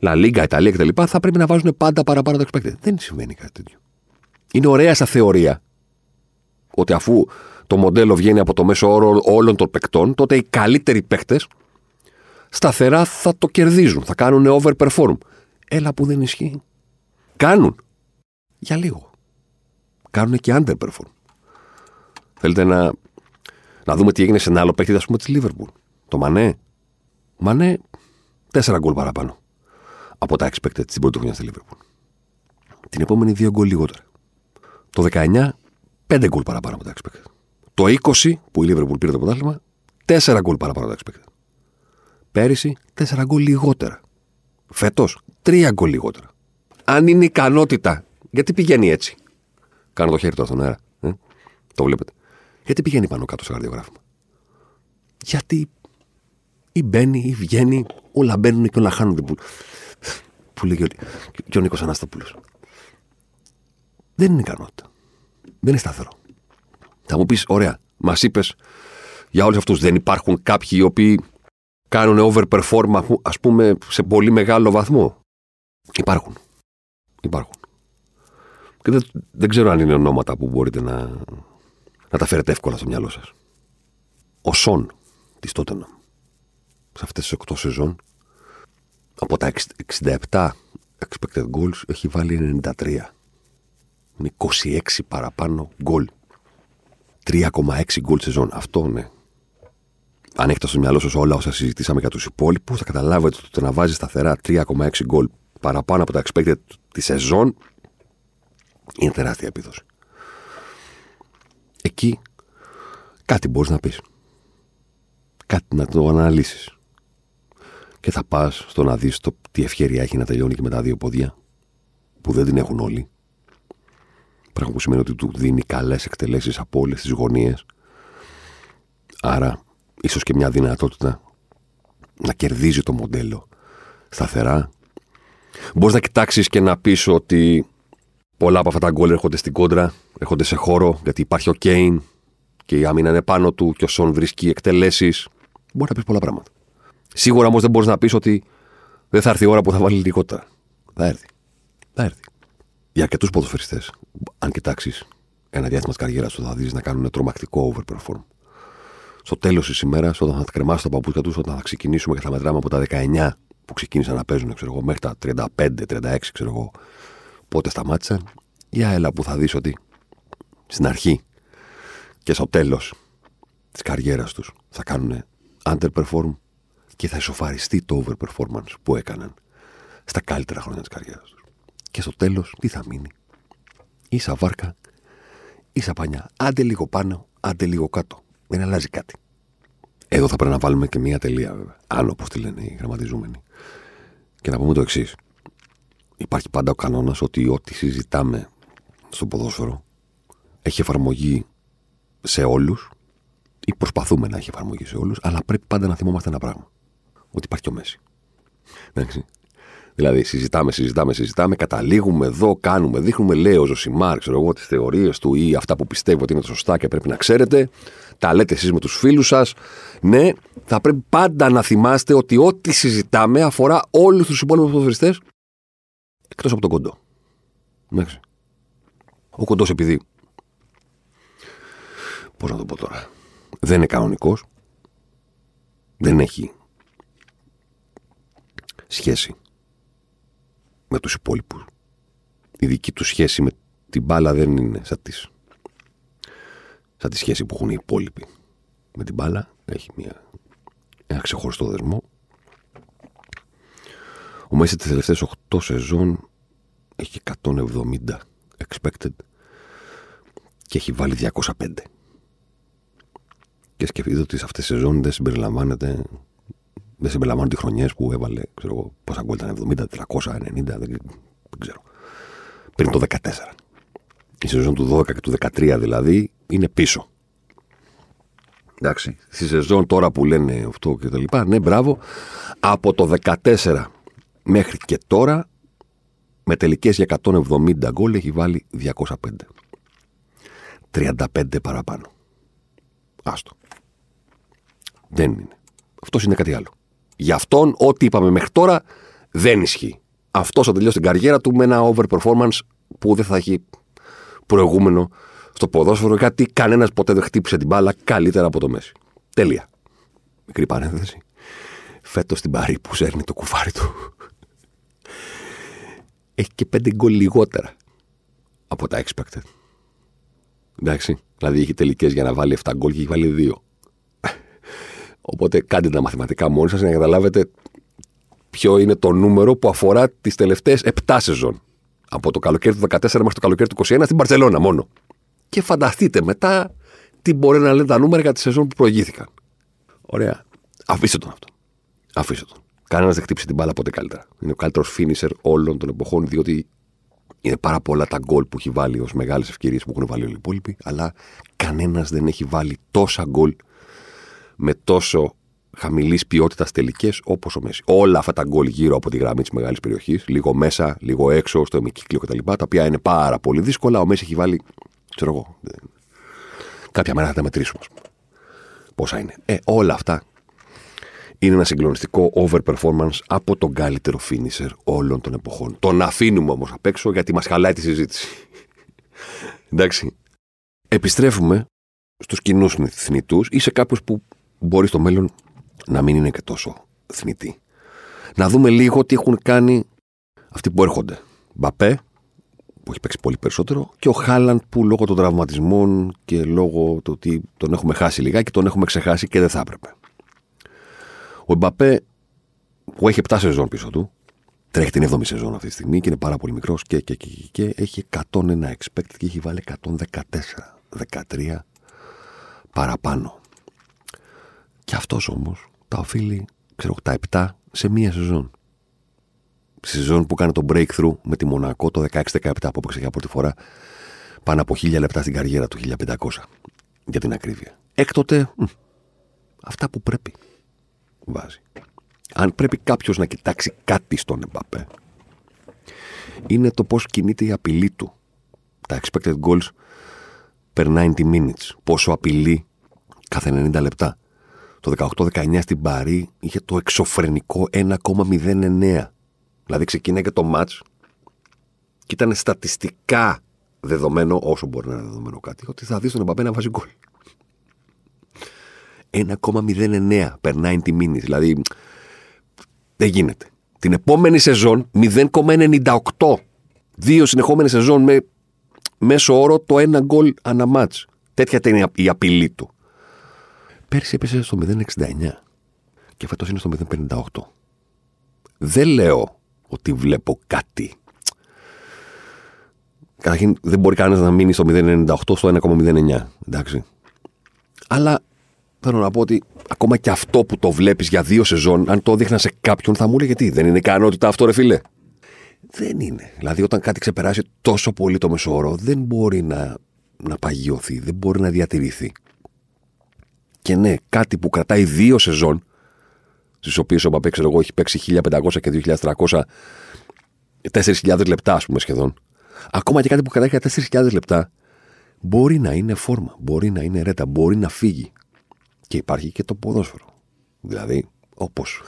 La Liga, Ιταλία κτλ. θα πρέπει να βάζουν πάντα παραπάνω το expected. Δεν συμβαίνει κάτι τέτοιο. Είναι ωραία στα θεωρία ότι αφού το μοντέλο βγαίνει από το μέσο όρο όλων των παικτών, τότε οι καλύτεροι παίκτες σταθερά θα το κερδίζουν, θα κάνουν overperform. Έλα που δεν ισχύει. Κάνουν. Για λίγο. Κάνουν και underperform. Θέλετε να, να δούμε τι έγινε σε ένα άλλο παίκτη, ας πούμε, της Liverpool. Το Μανέ. Μανέ, τέσσερα γκολ παραπάνω από τα expected στην πρώτη χρονιά στη Liverpool. Την επόμενη δύο γκολ λιγότερα. Το 19, πέντε γκολ παραπάνω από τα expected. Το 20, που η Liverpool πήρε το πρωτάθλημα, τέσσερα γκολ παραπάνω από τα expected. Πέρυσι, τέσσερα γκολ λιγότερα. Φέτος, τρία γκολ λιγότερα. Αν είναι ικανότητα, γιατί πηγαίνει έτσι; Κάνω το χέρι του στον αέρα. Ε; Το βλέπετε. Γιατί πηγαίνει πάνω κάτω στο καρδιογράφημα; Γιατί ή μπαίνει ή βγαίνει, όλα μπαίνουν και όλα χάνονται. Που, που λέει και ο Νίκος Αναστόπουλος. Δεν είναι ικανότητα. Δεν είναι σταθερό. Θα μου πεις, ωραία, μας είπες για όλους αυτούς δεν υπάρχουν κάποιοι οι οποίοι κάνουν overperform, ας πούμε, σε πολύ μεγάλο βαθμό. Υπάρχουν. Υπάρχουν. Και δεν, δεν ξέρω αν είναι ονόματα που μπορείτε να, να τα φέρετε εύκολα στο μυαλό σας. Ο Σον της Τότενα. Σε αυτές τις 8 σεζόν, από τα 67 expected goals έχει βάλει 93. Είναι 26 παραπάνω γκολ. 3,6 γκολ σεζόν. Αυτό ναι. Αν έχετε στο μυαλό σας όλα όσα συζητήσαμε για τους υπόλοιπους, θα καταλάβετε ότι το να βάζεις σταθερά 3,6 γκολ παραπάνω από τα expected τη σεζόν είναι τεράστια επίδοση. Εκεί κάτι μπορείς να πεις. Κάτι να το αναλύσεις. Και θα πας στο να δεις τι ευκαιρία έχει να τελειώνει και με τα δύο πόδια, που δεν την έχουν όλοι. Πράγμα που σημαίνει ότι του δίνει καλές εκτελέσεις από όλες τις γωνίες. Άρα, ίσως και μια δυνατότητα να κερδίζει το μοντέλο σταθερά. Μπορείς να κοιτάξεις και να πεις ότι πολλά από αυτά τα γκολ έρχονται στην κόντρα, έρχονται σε χώρο, γιατί υπάρχει ο Κέιν και η άμυνα είναι πάνω του και ο Σον βρίσκει εκτελέσεις. Μπορεί να πεις πολλά πράγματα. Σίγουρα όμως δεν μπορείς να πεις ότι δεν θα έρθει η ώρα που θα βάλει λιγότερα. Θα έρθει. Θα έρθει για αρκετούς ποδοσφαιριστές, αν κοιτάξεις ένα διάστημα της καριέρας του, θα δεις να κάνουν τρομακτικό overperform. Στο τέλος της ημέρας, όταν θα κρεμάσει τα παπούτσια τους, όταν θα ξεκινήσουμε και θα μετράμε από τα 19 που ξεκίνησαν να παίζουν, ξέρω εγώ, μέχρι τα 35-36, ξέρω εγώ, πότε σταμάτησαν, για έλα που θα δεις ότι στην αρχή και στο τέλος της καριέρας τους θα κάνουν underperform και θα ισοφαριστεί το overperformance που έκαναν στα καλύτερα χρόνια της καριέρας τους. Και στο τέλος, τι θα μείνει; Ίσα βάρκα, ίσα πανιά. Άντε λίγο πάνω, άντε λίγο κάτω. Δεν αλλάζει κάτι. Εδώ θα πρέπει να βάλουμε και μία τελεία, βέβαια. Άλλο όπως τη λένε οι γραμματιζούμενοι. Και να πούμε το εξής. Υπάρχει πάντα ο κανόνας ότι ό,τι συζητάμε στο ποδόσφαιρο έχει εφαρμογή σε όλους ή προσπαθούμε να έχει εφαρμογή σε όλους, αλλά πρέπει πάντα να θυμόμαστε ένα πράγμα. Ότι υπάρχει και ο Μέση. Εντάξει. Δηλαδή, συζητάμε, συζητάμε, συζητάμε, καταλήγουμε εδώ, κάνουμε, δείχνουμε, λέει ο Ζωσιμάρ, ξέρω εγώ, τις θεωρίες του ή αυτά που πιστεύω ότι είναι σωστά και πρέπει να ξέρετε. Τα λέτε εσείς με τους φίλους σας. Ναι, θα πρέπει πάντα να θυμάστε ότι ό,τι συζητάμε αφορά όλους τους υπόλοιπους ποδοσφαιριστές εκτός από τον κοντό. Εντάξει. Ο κοντός επειδή. Πώς να το πω τώρα. Δεν είναι κανονικός. Δεν έχει σχέση με τους υπόλοιπους. Η δική τους σχέση με την μπάλα δεν είναι σαν, τις, σαν τη σχέση που έχουν οι υπόλοιποι. Με την μπάλα έχει μια, ένα ξεχωριστό δεσμό. Ο Μέση τις τελευταίες 8 σεζόν έχει 170 expected και έχει βάλει 205. Και σκεφτείτε ότι σε αυτές τις σεζόν δεν συμπεριλαμβάνεται δεν συμπεριλαμβάνω τις χρονιές που έβαλε, ξέρω εγώ, πόσα γκολ ήταν, 70, 390, δεν, δεν ξέρω. Πριν το 14. Η σεζόν του 12 και του 13 δηλαδή είναι πίσω. Εντάξει. Στη σεζόν τώρα που λένε αυτό και τα λοιπά, ναι, μπράβο. Από το 14 μέχρι και τώρα, με τελικές για 170 γκολ έχει βάλει 205. 35 παραπάνω. Άστο. Δεν είναι. Αυτός είναι κάτι άλλο. Γι' αυτόν, ό,τι είπαμε μέχρι τώρα δεν ισχύει. Αυτός θα τελειώσει την καριέρα του με ένα overperformance που δεν θα έχει προηγούμενο στο ποδόσφαιρο, γιατί κανένας ποτέ δεν χτύπησε την μπάλα καλύτερα από το Μέση. Τέλεια. Μικρή παρένθεση. Φέτος την Παρή που σέρνει το κουφάρι του. Έχει και πέντε γκολ λιγότερα από τα expected. Εντάξει. Δηλαδή έχει τελικές για να βάλει 7 γκολ και έχει βάλει 2. Οπότε κάντε τα μαθηματικά μόνοι σας για να καταλάβετε ποιο είναι το νούμερο που αφορά τις τελευταίες 7 σεζόν. Από το καλοκαίρι του 14 μέχρι το καλοκαίρι του 21 στην Παρσελώνα μόνο. Και φανταστείτε μετά τι μπορεί να λένε τα νούμερα για τη σεζόν που προηγήθηκαν. Ωραία. Αφήστε τον αυτό. Αφήστε τον. Κανένας δεν χτύπησε την μπάλα ποτέ καλύτερα. Είναι ο καλύτερος φίνισερ όλων των εποχών, διότι είναι πάρα πολλά τα γκολ που έχει βάλει ως μεγάλες ευκαιρίες που έχουν βάλει όλοι οι υπόλοιποι, αλλά κανένας δεν έχει βάλει τόσα γκολ με τόσο χαμηλής ποιότητας τελικές όπως ο Μέση. Όλα αυτά τα γκολ γύρω από τη γραμμή της μεγάλης περιοχής, λίγο μέσα, λίγο έξω, στο εμικύκλιο κτλ. Τα, τα οποία είναι πάρα πολύ δύσκολα. Ο Μέση έχει βάλει, ξέρω εγώ, κάποια μέρα θα τα μετρήσουμε. Πόσα είναι. Ε, όλα αυτά είναι ένα συγκλονιστικό overperformance από τον καλύτερο finisher όλων των εποχών. Τον αφήνουμε όμως απ' έξω γιατί μας χαλάει τη συζήτηση. Εντάξει. Επιστρέφουμε στους κοινούς θνητούς ή σε κάποιους που μπορεί στο μέλλον να μην είναι και τόσο θνητοί. Να δούμε λίγο τι έχουν κάνει αυτοί που έρχονται. Μπαπέ, που έχει παίξει πολύ περισσότερο, και ο Χάλαντ που λόγω των τραυματισμών και λόγω του ότι τον έχουμε χάσει λιγάκι, τον έχουμε ξεχάσει και δεν θα έπρεπε. Ο Μπαπέ, που έχει 7 σεζόν πίσω του, τρέχει την 7η σεζόν αυτή τη στιγμή και είναι πάρα πολύ μικρός και, και, και, και, και έχει 101 expected και έχει βάλει 114. 13 παραπάνω. Και αυτός όμως τα οφείλει, ξέρω, τα 7 σε μία σεζόν. Στη σεζόν που κάνει το breakthrough με τη Μονακό το 16-17 που έπαιξε για πρώτη φορά πάνω από 1000 λεπτά στην καριέρα του, 1500 για την ακρίβεια. Έκτοτε, αυτά που πρέπει βάζει. Αν πρέπει κάποιος να κοιτάξει κάτι στον Εμπαπέ, είναι το πώς κινείται η απειλή του. Τα expected goals per 90 minutes. Πόσο απειλεί κάθε 90 λεπτά. Το 18-19 στην Παρή είχε το εξωφρενικό 1,09. Δηλαδή ξεκίνησε και το match και ήταν στατιστικά δεδομένο, όσο μπορεί να είναι δεδομένο κάτι, ότι θα δεις τον Εμπαπέ να βάζει γκολ. 1,09 περνάει τη μήνυ. Δηλαδή δεν γίνεται. Την επόμενη σεζόν 0,98. Δύο συνεχόμενες σεζόν με μέσο όρο το ένα γκολ αναμάτς. Τέτοια ήταν η απειλή του. Πέρσι έπεσε στο 0,69 και φέτος είναι στο 0,58. Δεν λέω ότι βλέπω κάτι. Καταρχήν δεν μπορεί κανένας να μείνει στο 0,98 στο 1,09. Εντάξει. Αλλά θέλω να πω ότι ακόμα και αυτό που το βλέπεις για δύο σεζόν, αν το δείχνας σε κάποιον, θα μου έλεγε τι, δεν είναι ικανότητα αυτό, ρε φίλε. Δεν είναι. Δηλαδή, όταν κάτι ξεπεράσει τόσο πολύ το μεσόωρο, δεν μπορεί να, να παγιωθεί, δεν μπορεί να διατηρηθεί. Και ναι, κάτι που κρατάει δύο σεζόν, στις οποίες ο Μπαπέ, ξέρω εγώ, έχει παίξει 1500 και 2300, 4.000 λεπτά, ας πούμε σχεδόν. Ακόμα και κάτι που κρατάει 4.000 λεπτά, μπορεί να είναι φόρμα, μπορεί να είναι ρέτα, μπορεί να φύγει. Και υπάρχει και το ποδόσφαιρο. Δηλαδή, όπως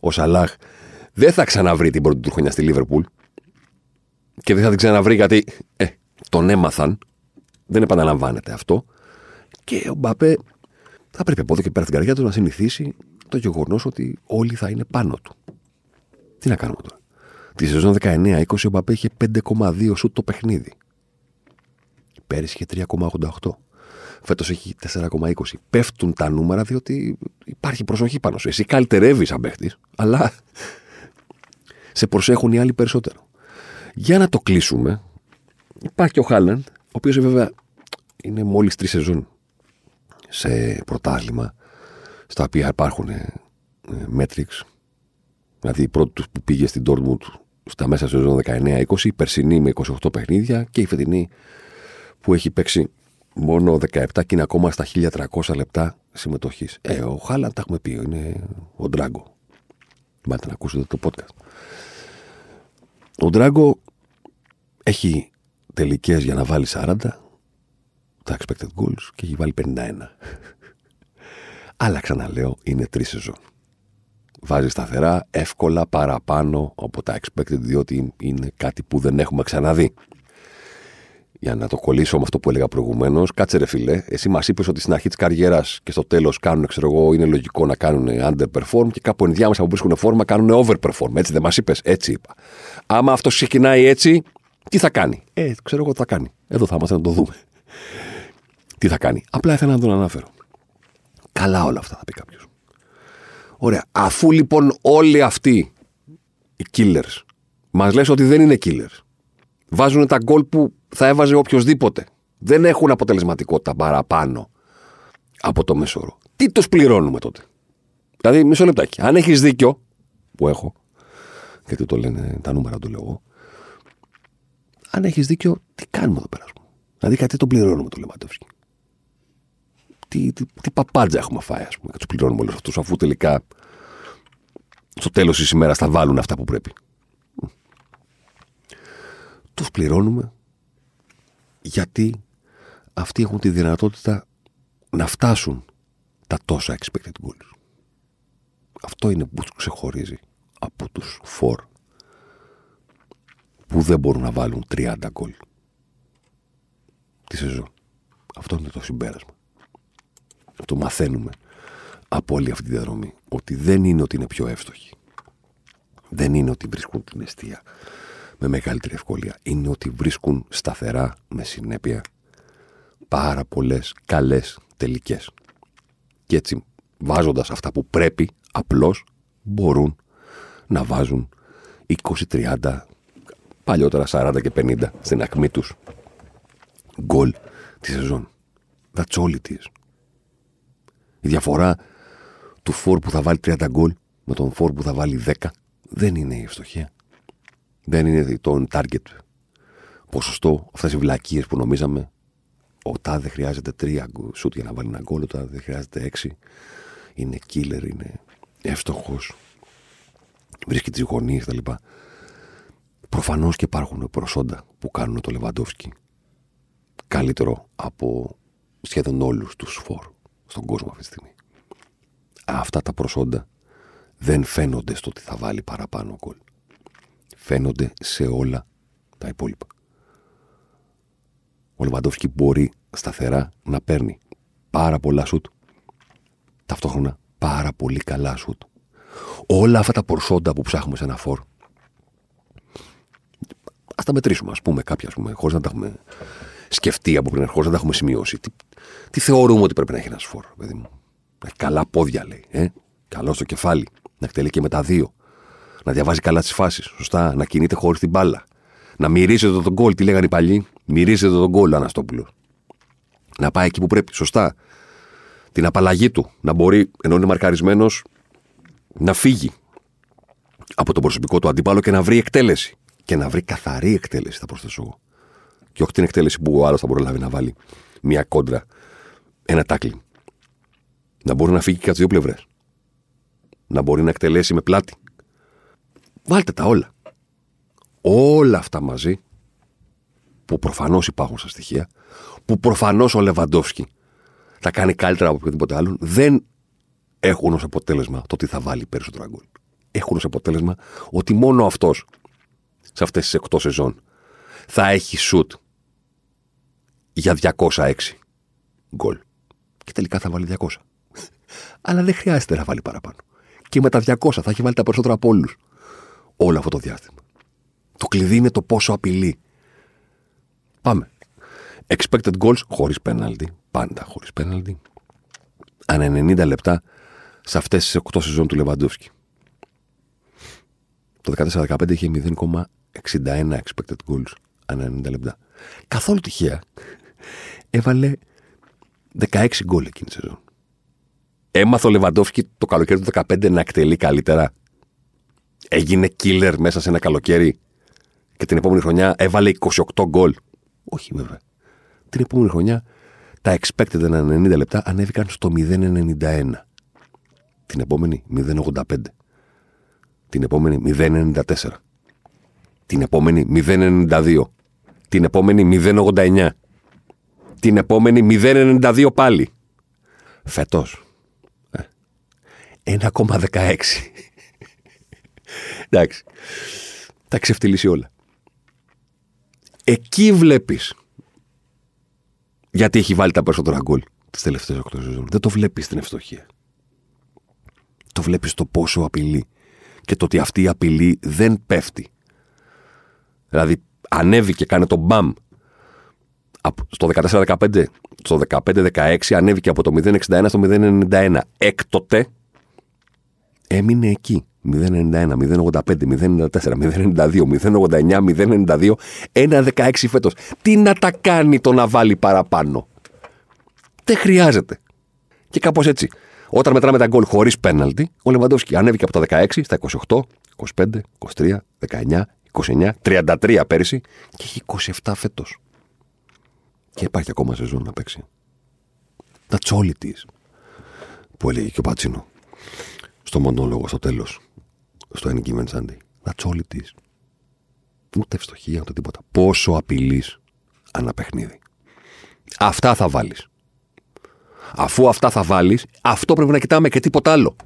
ο Σαλάχ δεν θα ξαναβρει την πρώτη του χρονιά στη Λίβερπουλ και δεν θα την ξαναβρει γιατί ε, τον έμαθαν. Δεν επαναλαμβάνεται αυτό. Και ο Μπαπέ θα πρέπει από εδώ και πέρα στην καρδιά του να συνηθίσει το γεγονός ότι όλοι θα είναι πάνω του. Τι να κάνουμε τώρα; Τη σεζόν 19-20 ο Μπαπέ είχε 5,2 σουτ το παιχνίδι. Πέρυσι είχε 3,88. Φέτος έχει 4,20. Πέφτουν τα νούμερα διότι υπάρχει προσοχή πάνω σου. Εσύ καλυτερεύεις σαν παίχτης, αλλά σε προσέχουν οι άλλοι περισσότερο. Για να το κλείσουμε, υπάρχει και ο Χάλαντ, ο οποίος βέβαια είναι μόλις τρεις σεζόν σε πρωτάθλημα, στα οποία υπάρχουν ε, metrics. Δηλαδή η πρώτη που πήγε στην Dortmund στα μέσα σεζόν 19-20, η περσινή με 28 παιχνίδια και η φετινή που έχει παίξει μόνο 17 και είναι ακόμα στα 1300 λεπτά συμμετοχής. Ε, ο Χάλαντ τα έχουμε πει, είναι ο Ντράγκο. Πάτε να ακούσετε το podcast. Ο Ντράγκο έχει τελικές για να βάλει 40 τα expected goals και έχει βάλει 51. Αλλά ξαναλέω, είναι τρεις σεζόν. Βάζει σταθερά, εύκολα παραπάνω από τα expected, διότι είναι κάτι που δεν έχουμε ξαναδεί. Για να το κολλήσω με αυτό που έλεγα προηγουμένως, κάτσε ρε φιλέ, εσύ μας είπες ότι στην αρχή της καριέρας και στο τέλος κάνουν, ξέρω εγώ, είναι λογικό να κάνουν underperform και κάπου ενδιάμεσα που βρίσκουν φόρμα κάνουν overperform. Έτσι δεν μας είπες, έτσι είπα. Άμα αυτός ξεκινάει έτσι, τι θα κάνει; Ε, ξέρω εγώ τι θα κάνει. Εδώ θα είμαστε να το δούμε. Τι θα κάνει. Απλά ήθελα να τον αναφέρω. Καλά όλα αυτά θα πει κάποιος. Ωραία. Αφού λοιπόν όλοι αυτοί οι killers μας λες ότι δεν είναι killers, βάζουν τα γκολ που θα έβαζε οποιοδήποτε. Δεν έχουν αποτελεσματικότητα παραπάνω από το μέσο Τι τους πληρώνουμε τότε; Δηλαδή, μισό λεπτάκι. Αν έχεις δίκιο, που έχω, γιατί το λένε τα νούμερα του λέω αν έχεις δίκιο, τι κάνουμε εδώ πέρα. Δηλαδή, κάτι το πληρώνουμε το Λεβαντόφσκι. Τι, τι, τι παπάντζα έχουμε φάει, ας πούμε, και τους πληρώνουμε όλους αυτούς, αφού τελικά στο τέλος της ημέρας θα βάλουν αυτά που πρέπει. Τους πληρώνουμε γιατί αυτοί έχουν τη δυνατότητα να φτάσουν τα τόσα expected goals. Αυτό είναι που τους ξεχωρίζει από τους φορ που δεν μπορούν να βάλουν 30 γκολ τη σεζόν. Αυτό είναι το συμπέρασμα. Αυτό μαθαίνουμε από όλη αυτή τη διαδρομή. Ότι δεν είναι ότι είναι πιο εύστοχοι. Δεν είναι ότι βρίσκουν την αιστεία με μεγαλύτερη ευκολία. Είναι ότι βρίσκουν σταθερά, με συνέπεια, πάρα πολλές καλές τελικές. Και έτσι, βάζοντας αυτά που πρέπει, απλώς μπορούν να βάζουν 20, 30, παλιότερα 40 και 50 στην ακμή τους γκολ της σεζόν. That's all it is. Η διαφορά του φόρ που θα βάλει 30 γκολ με τον φόρ που θα βάλει 10 δεν είναι η ευστοχία. Δεν είναι το target ποσοστό, αυτές οι βλακίες που νομίζαμε. Ο τάδε χρειάζεται τρία σουτ για να βάλει ένα γκολ, ο τάδε χρειάζεται έξι. Είναι killer, είναι εύστοχος. Βρίσκει τις γωνίες κτλ. Προφανώς και υπάρχουν προσόντα που κάνουν το Λεβαντόφσκι καλύτερο από σχεδόν όλους τους φόρ στον κόσμο αυτή τη στιγμή. Αυτά τα προσόντα δεν φαίνονται στο ότι θα βάλει παραπάνω γκολ φαίνονται σε όλα τα υπόλοιπα. Ο Λεβαντόφσκι μπορεί σταθερά να παίρνει πάρα πολλά σουτ, ταυτόχρονα πάρα πολύ καλά σουτ. Όλα αυτά τα προσόντα που ψάχνουμε σε ένα φόρ, ας τα μετρήσουμε, ας πούμε, κάποια, ας πούμε, χωρίς να τα έχουμε σκεφτεί από πριν, χωρί να τα έχουμε σημειώσει. Τι, τι θεωρούμε ότι πρέπει να έχει ένας φόρ, παιδί μου. Να έχει καλά πόδια, λέει. Ε; Καλό στο κεφάλι. Να εκτελεί και με τα δύο να διαβάζει καλά τις φάσεις. Σωστά. Να κινείται χωρίς την μπάλα. Να μυρίζεται τον γκολ. Τι λέγανε οι παλιοί; Μυρίζεται τον γκολ ο Αναστόπουλος. Να πάει εκεί που πρέπει. Σωστά. Την απαλλαγή του. Να μπορεί, ενώ είναι μαρκαρισμένος, να φύγει από τον προσωπικό του αντίπαλο και να βρει εκτέλεση. Και να βρει καθαρή εκτέλεση, θα προσθέσω εγώ. Και όχι την εκτέλεση που ο άλλος θα μπορεί να βάλει μια κόντρα, ένα τάκλι. Να μπορεί να φύγει και από τις δύο πλευρές. Να μπορεί να εκτελέσει με πλάτη. Βάλτε τα όλα. Όλα αυτά μαζί, που προφανώς υπάρχουν στα στοιχεία, που προφανώς ο Λεβαντόφσκι θα κάνει καλύτερα από οποιοδήποτε άλλον, δεν έχουν ως αποτέλεσμα το ότι θα βάλει περισσότερο γκολ. Έχουν ως αποτέλεσμα ότι μόνο αυτός σε αυτές τις εκτός σεζόν θα έχει σουτ για 206 γκολ. Και τελικά θα βάλει 200. Αλλά δεν χρειάζεται να βάλει παραπάνω. Και με τα 200 θα έχει βάλει τα περισσότερα από όλους όλο αυτό το διάστημα. Το κλειδί είναι το πόσο απειλεί. Πάμε. Expected goals χωρίς penalty. Πάντα χωρίς penalty. Ανά 90 λεπτά σε αυτές τις 8 σεζόν του Λεβαντόφσκι. Το 14-15 είχε 0,61 expected goals ανά 90 λεπτά. Καθόλου τυχαία έβαλε 16 γκολ εκείνη τη σεζόν. Έμαθε ο Λεβαντόφσκι το καλοκαίρι του 15 να εκτελεί καλύτερα έγινε killer μέσα σε ένα καλοκαίρι και την επόμενη χρονιά έβαλε 28 γκολ. Όχι βέβαια. Την επόμενη χρονιά Τα expected 90 λεπτά ανέβηκαν στο 0,91. Την επόμενη 0,85. Την επόμενη 0,94. Την επόμενη 0,92. Την επόμενη 0,89. Την επόμενη 0,92 πάλι. Φετός. 1,16. Ε, Εντάξει. Τα ξεφτυλίσει όλα. Εκεί βλέπεις γιατί έχει βάλει τα περισσότερα γκολ τις τελευταίες 8 σεζόν. Δεν το βλέπεις στην ευστοχία. Το βλέπεις το πόσο απειλεί και το ότι αυτή η απειλή δεν πέφτει. Δηλαδή, ανέβηκε, κάνε το μπαμ στο 14-15, στο 15-16 ανέβηκε από το 0,61 στο 0,91. Έκτοτε έμεινε εκεί. 0,91, 0,85, 0,94, 0,92, 0,89, 0,92, 1,16 φέτος. Τι να τα κάνει το να βάλει παραπάνω; Δεν χρειάζεται. Και κάπως έτσι. Όταν μετράμε τα γκολ χωρίς πέναλτι, ο Λεβαντόφσκι ανέβηκε από τα 16 στα 28, 25, 23, 19, 29, 33 πέρυσι και έχει 27 φέτος. Και υπάρχει ακόμα σεζόν να παίξει. That's all it is. Που έλεγε και ο Πατσίνο στο μονόλογο στο τέλος στο Any Given Sunday. That's all it is. Ούτε ευστοχία, ούτε τίποτα. Πόσο απειλεί ανά παιχνίδι. Αυτά θα βάλεις. Αφού αυτά θα βάλεις, αυτό πρέπει να κοιτάμε και τίποτα άλλο.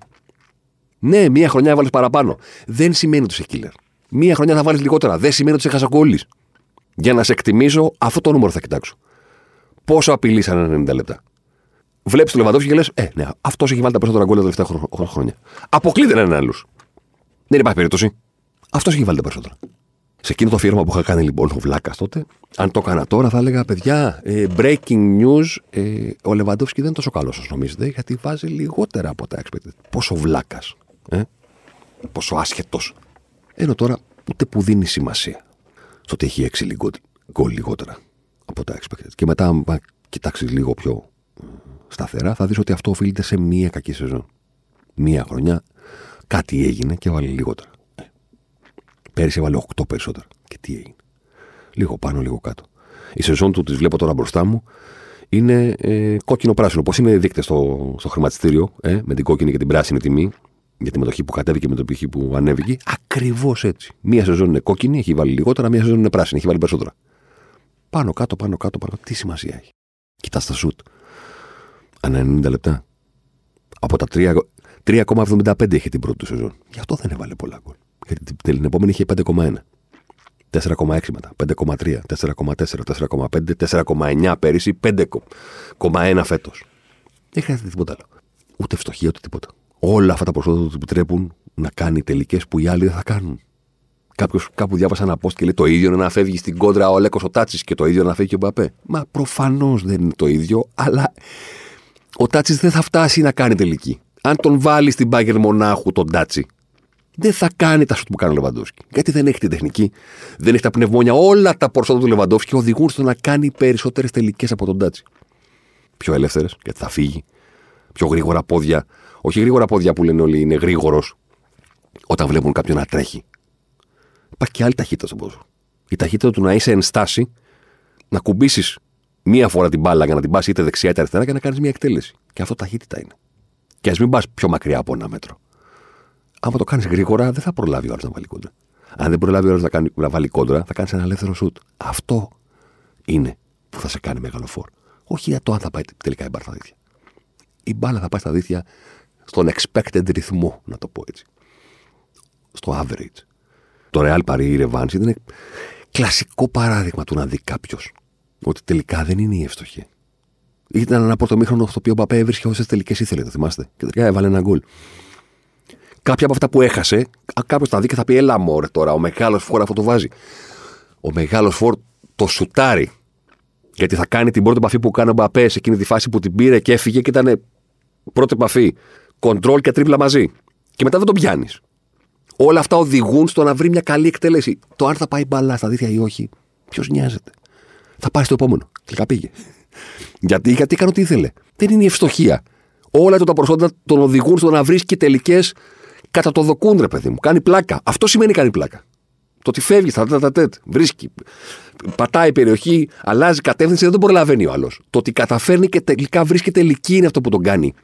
Ναι, μία χρονιά έβαλε παραπάνω. Δεν σημαίνει ότι είσαι killer. Μία χρονιά θα βάλεις λιγότερα. Δεν σημαίνει ότι είσαι χασακόλη. Για να σε εκτιμήσω, αυτό το νούμερο θα κοιτάξω. Πόσο απειλεί ανά 90 λεπτά. Βλέπεις το Λεβαντόφσκι και λες: Ε, ναι, αυτός έχει βάλει τα περισσότερα γκολ τα τελευταία χρόνια. Αποκλείται έναν άλλου. Δεν υπάρχει περίπτωση. Αυτός έχει βάλει τα περισσότερα. Σε εκείνο το αφιέρωμα που είχα κάνει λοιπόν ο Βλάκας τότε, αν το έκανα τώρα θα έλεγα παιδιά, ε, breaking news, ε, ο Λεβαντόφσκι δεν είναι τόσο καλός όσο νομίζετε, γιατί βάζει λιγότερα από τα expected. Πόσο βλάκας. Ε; Πόσο άσχετος. Ενώ τώρα ούτε που δίνει σημασία στο ότι έχει έξι γκολ λιγότερα από τα expected. Και μετά, αν κοιτάξεις λίγο πιο ε, σταθερά, θα δεις ότι αυτό οφείλεται σε μία κακή σεζόν. Μία χρονιά Κάτι έγινε και έβαλε λιγότερα. Ε. Πέρυσι έβαλε 8 περισσότερα. Και τι έγινε. Λίγο πάνω, λίγο κάτω. Η σεζόν του, τη βλέπω τώρα μπροστά μου, είναι ε, κόκκινο-πράσινο. Πώ είναι οι δείκτες στο, στο χρηματιστήριο, ε, με την κόκκινη και την πράσινη τιμή, για τη μετοχή που κατέβηκε με την μετοχή που ανέβηκε. Ακριβώς έτσι. Μία σεζόν είναι κόκκινη, έχει βάλει λιγότερα, μία σεζόν είναι πράσινη, έχει βάλει περισσότερα. Πάνω κάτω, πάνω κάτω, πάνω Τι σημασία έχει. Κοιτάς τα σουτ. Ανά 90 λεπτά. Από τα τρία 3,75 είχε την πρώτη του σεζόν. Γι' αυτό δεν έβαλε πολλά γκολ. Γιατί την επόμενη είχε 5,1. 4,6 μετά, 5,3, 4,4, 4,5, 4,9 πέρυσι, 5,1 φέτος. Δεν χρειάζεται τίποτα άλλο. Ούτε φτωχία, ούτε τίποτα. Όλα αυτά τα προσόντα του επιτρέπουν να κάνει τελικές που οι άλλοι δεν θα κάνουν. Κάποιος κάπου διάβασε ένα post και λέει το ίδιο είναι να φεύγει στην κόντρα ο Αλέκος ο Τάτσι και το ίδιο να φεύγει και ο Μπαπέ. Μα προφανώς δεν είναι το ίδιο, αλλά ο Τάτσι δεν θα φτάσει να κάνει τελική αν τον βάλει στην Μπάγερν Μονάχου τον Τάτσι, δεν θα κάνει τα σουτ που κάνει ο Λεβαντόφσκι. Γιατί δεν έχει την τεχνική, δεν έχει τα πνευμόνια. Όλα τα ποσότητα του Λεβαντόφσκι οδηγούν στο να κάνει περισσότερες τελικές από τον Τάτσι. Πιο ελεύθερες, γιατί θα φύγει. Πιο γρήγορα πόδια. Όχι γρήγορα πόδια που λένε όλοι είναι γρήγορος όταν βλέπουν κάποιον να τρέχει. Υπάρχει και άλλη ταχύτητα στον πόσο. Η ταχύτητα του να είσαι εν στάση, να κουμπίσεις μία φορά την μπάλα για να την πας είτε δεξιά είτε αριστερά και να κάνεις μία εκτέλεση. Και αυτό ταχύτητα είναι. Και ας μην πας πιο μακριά από ένα μέτρο. Άμα το κάνεις γρήγορα, δεν θα προλάβει ο άλλος να βάλει κόντρα. Αν δεν προλάβει ο άλλος να, να βάλει κόντρα, θα κάνεις ένα ελεύθερο σουτ. Αυτό είναι που θα σε κάνει μεγάλο φόρ. Όχι για το αν θα πάει τελικά η μπάλα στα δίθια. Η μπάλα θα πάει στα δίθια στον expected ρυθμό, να το πω έτσι. Στο average. Το Real Paris Revenge είναι κλασικό παράδειγμα του να δει κάποιος ότι τελικά δεν είναι η ευστοχή. Ήταν ένα πρώτο μήχρονο στο οποίο ο Μπαπέ έβρισκε όσες τελικές ήθελε, το θυμάστε; Και τελικά έβαλε ένα γκολ. Κάποια από αυτά που έχασε, κάποιος θα δει και θα πει: Ελά, μόρ τώρα, ο μεγάλος φόρ αυτό το βάζει. Ο μεγάλος φόρ το σουτάρει. Γιατί θα κάνει την πρώτη επαφή που κάνει ο Μπαπέ σε εκείνη τη φάση που την πήρε και έφυγε και ήταν πρώτη επαφή. Κοντρόλ και τρίπλα μαζί. Και μετά δεν τον πιάνεις. Όλα αυτά οδηγούν στο να βρει μια καλή εκτέλεση. Το αν θα πάει μπαλά στα δίθια ή όχι, ποιος νοιάζεται. Θα πάει στο επόμενο. Τελικά πήγε. [laughs] Γιατί, γιατί έκανε ό,τι ήθελε. Δεν είναι η ευστοχία. Όλα τα προσόντα τον οδηγούν στο να βρίσκει τελικές κατά το δοκούν, ρε παιδί μου. Κάνει πλάκα. Αυτό σημαίνει κάνει πλάκα. Το ότι φεύγεις, θα τα τέτ, βρίσκει, πατάει περιοχή, αλλάζει κατεύθυνση, δεν τον προλαβαίνει ο άλλος. Το ότι καταφέρνει και τελικά βρίσκει τελική είναι αυτό που τον κάνει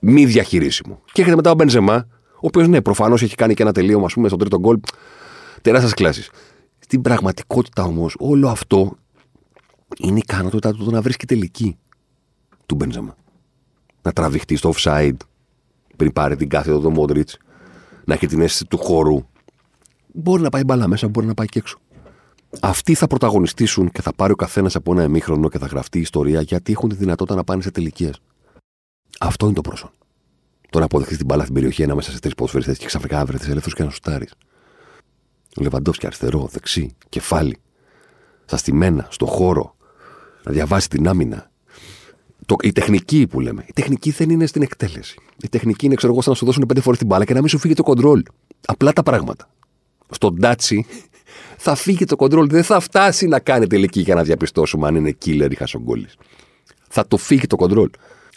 μη διαχειρίσιμο. Και έρχεται μετά ο Μπενζεμά, ο οποίος ναι, προφανώς έχει κάνει και ένα τελείωμα, ας πούμε, στο τρίτο γκολ. Τεράστια κλάση. Στην πραγματικότητα όμως, όλο αυτό είναι η ικανότητα του να βρίσκει τελική του Μπενζεμά. Να τραβηχτεί στο offside πριν πάρει την κάθετο του Μόντριτς, να έχει την αίσθηση του χώρου. Μπορεί να πάει μπαλά μέσα, μπορεί να πάει και έξω. Αυτοί θα πρωταγωνιστήσουν και θα πάρει ο καθένας από ένα εμίχρονο και θα γραφτεί η ιστορία γιατί έχουν τη δυνατότητα να πάνε σε τελικίε. Αυτό είναι το πρόσωπο. Το να αποδεχθεί την μπάλα στην περιοχή ανάμεσα σε τρεις ποδοσφαιριστές και ξαφνικά να βρεθείς ελεύθερος και να σουτάρεις. Ο Λεβαντόφσκι αριστερό, δεξί, κεφάλι, στα στημένα, στο χώρο, να διαβάσει την άμυνα. Το, η τεχνική που λέμε. Η τεχνική δεν είναι στην εκτέλεση. Η τεχνική είναι, ξέρω εγώ, να σου δώσουν πέντε φορές την μπάλα και να μην σου φύγει το κοντρόλ. Απλά τα πράγματα. Στον τάτσι [laughs] θα φύγει το κοντρόλ. Δεν θα φτάσει να κάνει τελική για να διαπιστώσουμε αν είναι killer ή χασογκόλης. Θα το φύγει το κοντρόλ.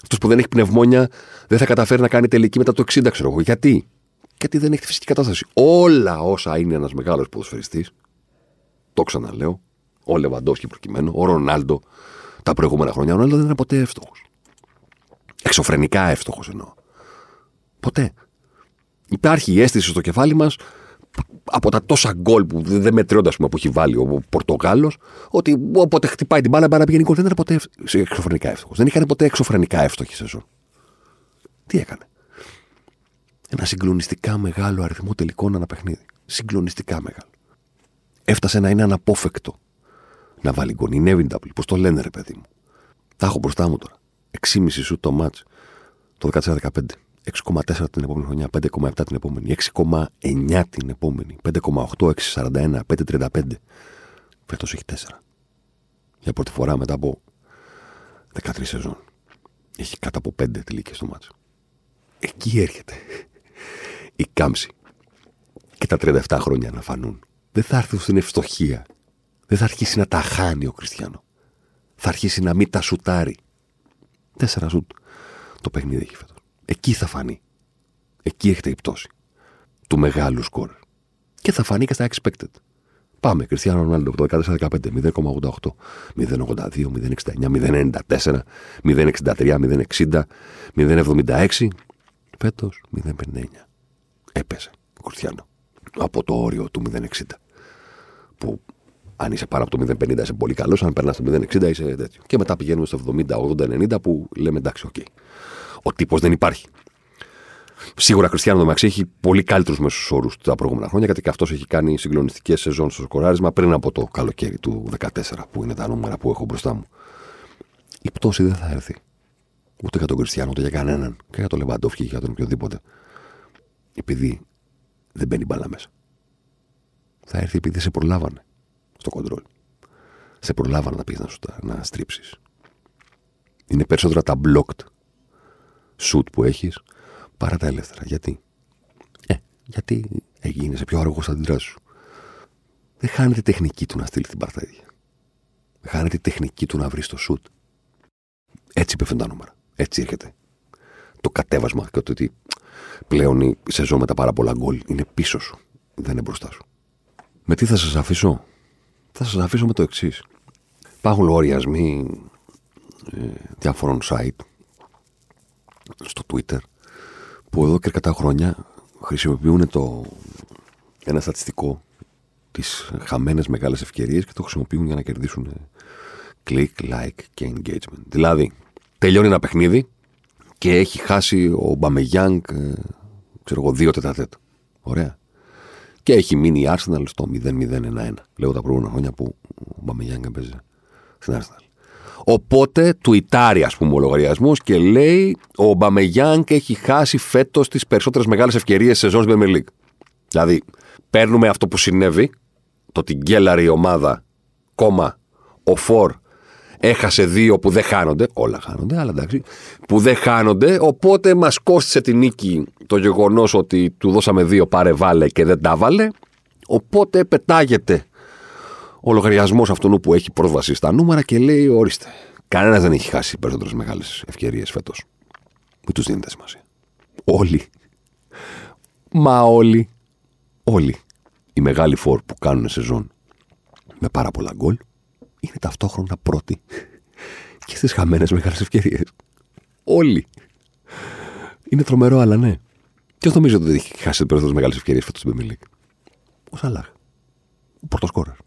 Αυτός που δεν έχει πνευμόνια δεν θα καταφέρει να κάνει τελική μετά το 60, ξέρω εγώ. Γιατί; Γιατί δεν έχει τη φυσική κατάσταση. Όλα όσα είναι ένας μεγάλος ποδοσφαιριστής, το ξαναλέω, ο Λεβαντόφσκι προκειμένου, ο Ρονάλντο τα προηγούμενα χρόνια, ο Ρονάλντο δεν είναι ποτέ εύστοχος. Εξωφρενικά εύστοχος εννοώ. Ποτέ. Υπάρχει η αίσθηση στο κεφάλι μας από τα τόσα γκολ που δεν μετριώνται που έχει βάλει ο Πορτογάλος, ότι όποτε χτυπάει την μπάλα, μπάλα πηγαίνει γκολ. Δεν ήταν ποτέ εξωφρενικά εύστοχος. Δεν είχε ποτέ εξωφρενικά εύστοχη σεζόν. Τι έκανε; Ένα συγκλονιστικά μεγάλο αριθμό τελικών ένα παιχνίδι. Συγκλονιστικά μεγάλο. Έφτασε να είναι αναπόφευκτο να βάλει γκολ. Inevitable. Πώς το λένε, ρε παιδί μου. Τα έχω μπροστά μου τώρα. 6,5 σου το μάτ το 14-15. 6,4 την επόμενη χρονιά, 5,7 την επόμενη, 6,9 την επόμενη, 5,8, 6,41, 5,35. Φέτος έχει 4. Για πρώτη φορά μετά από 13 σεζόν. Έχει κάτω από 5 τελικές στο μάτσο. Εκεί έρχεται η κάμψη. Και τα 37 χρόνια να φανούν. Δεν θα έρθουν στην ευστοχία. Δεν θα αρχίσει να τα χάνει ο Κριστιανό. Θα αρχίσει να μην τα σουτάρει. Τέσσερα σουτ. Το παιχνίδι έχει φέτος. Εκεί θα φανεί. Εκεί έχετε η πτώση του μεγάλου σκορ. Και θα φανεί και στα expected. Πάμε. Κριστιανό Ρονάλντο 14-15, 0,88, 0,82, 0,69, 0,94, 0,63, 0,60, 0,76. Φέτος 0,59. Έπεσε ο Κριστιανό από το όριο του 0,60. Που αν είσαι πάνω από το 0,50 είσαι πολύ καλός, αν περνάς το 0,60 είσαι τέτοιο. Και μετά πηγαίνουμε στο 70, 80, 90 που λέμε εντάξει, OK. Okay ο τύπος δεν υπάρχει. Σίγουρα Κριστιανό Δομαξί έχει πολύ καλύτερους μέσους όρους τα προηγούμενα χρόνια, γιατί και αυτός έχει κάνει συγκλονιστικές σεζόν στο σκοράρισμα πριν από το καλοκαίρι του 2014, που είναι τα νούμερα που έχω μπροστά μου. Η πτώση δεν θα έρθει. Ούτε για τον Κριστιανό, ούτε για κανέναν. Και για τον Λεβαντόφκι και για τον οποιοδήποτε. Επειδή δεν μπαίνει μπάλα μέσα. Θα έρθει επειδή σε προλάβανε στο κοντρόλ. Σε προλάβανε να πεις να, να στρίψεις. Είναι περισσότερα τα blocked σουτ που έχεις παρά τα ελεύθερα. Γιατί; Ε, γιατί έγινες σε πιο αργό αντιδράσεις σου; Δεν χάνεται η τεχνική του να στείλει την παρτέδια. Δεν χάνεται η τεχνική του να βρεις το σουτ. Έτσι πέφτουν τα νούμερα. Έτσι έρχεται το κατέβασμα και το ότι πλέον η σεζόν με τα πάρα πολλά γκολ είναι πίσω σου. Δεν είναι μπροστά σου. Με τι θα σας αφήσω; Θα σας αφήσω με το εξής. Υπάρχουν λογαριασμοί ε, διάφορων site στο Twitter που εδώ και αρκετά χρόνια χρησιμοποιούν το, ένα στατιστικό τις χαμένες μεγάλες ευκαιρίες και το χρησιμοποιούν για να κερδίσουν click, like και engagement. Δηλαδή, τελειώνει ένα παιχνίδι και έχει χάσει ο Μπαμεγιάνγκ, ξέρω εγώ, δύο τετατέτ. Ωραία. Και έχει μείνει η Arsenal στο 0-0-1-1. Λέω τα προηγούμενα χρόνια που ο Μπαμεγιάνγκ έπαιζε στην Arsenal. Οπότε τουιτάρει, ας πούμε, ο λογαριασμός και λέει: Ο Μπαμεγιάνγκ έχει χάσει φέτος τις περισσότερες μεγάλες ευκαιρίες σε ζώνη Premier League. Δηλαδή, παίρνουμε αυτό που συνέβη, το ότι γκέλαρε η ομάδα, κόμμα, ο Φορ έχασε δύο που δεν χάνονται. Όλα χάνονται, αλλά εντάξει. Που δεν χάνονται. Οπότε μας κόστησε την νίκη το γεγονός ότι του δώσαμε δύο πάρε βάλε και δεν τα βάλε. Οπότε πετάγεται ο λογαριασμό αυτού που έχει πρόσβαση στα νούμερα και λέει: Ορίστε, κανένας δεν έχει χάσει περισσότερες μεγάλες ευκαιρίες φέτος. Μην τους δίνετε σημασία. Όλοι. Μα όλοι. Όλοι. οι μεγάλοι φόρ που κάνουν σεζόν με πάρα πολλά γκολ είναι ταυτόχρονα πρώτοι και στις χαμένες μεγάλες ευκαιρίες. Όλοι. Είναι τρομερό, αλλά ναι. Ποιος νομίζει ότι έχει χάσει περισσότερες μεγάλες ευκαιρίες φέτος στην Premier Ο Σαλάχ. Ο πρωτοσκόρερ.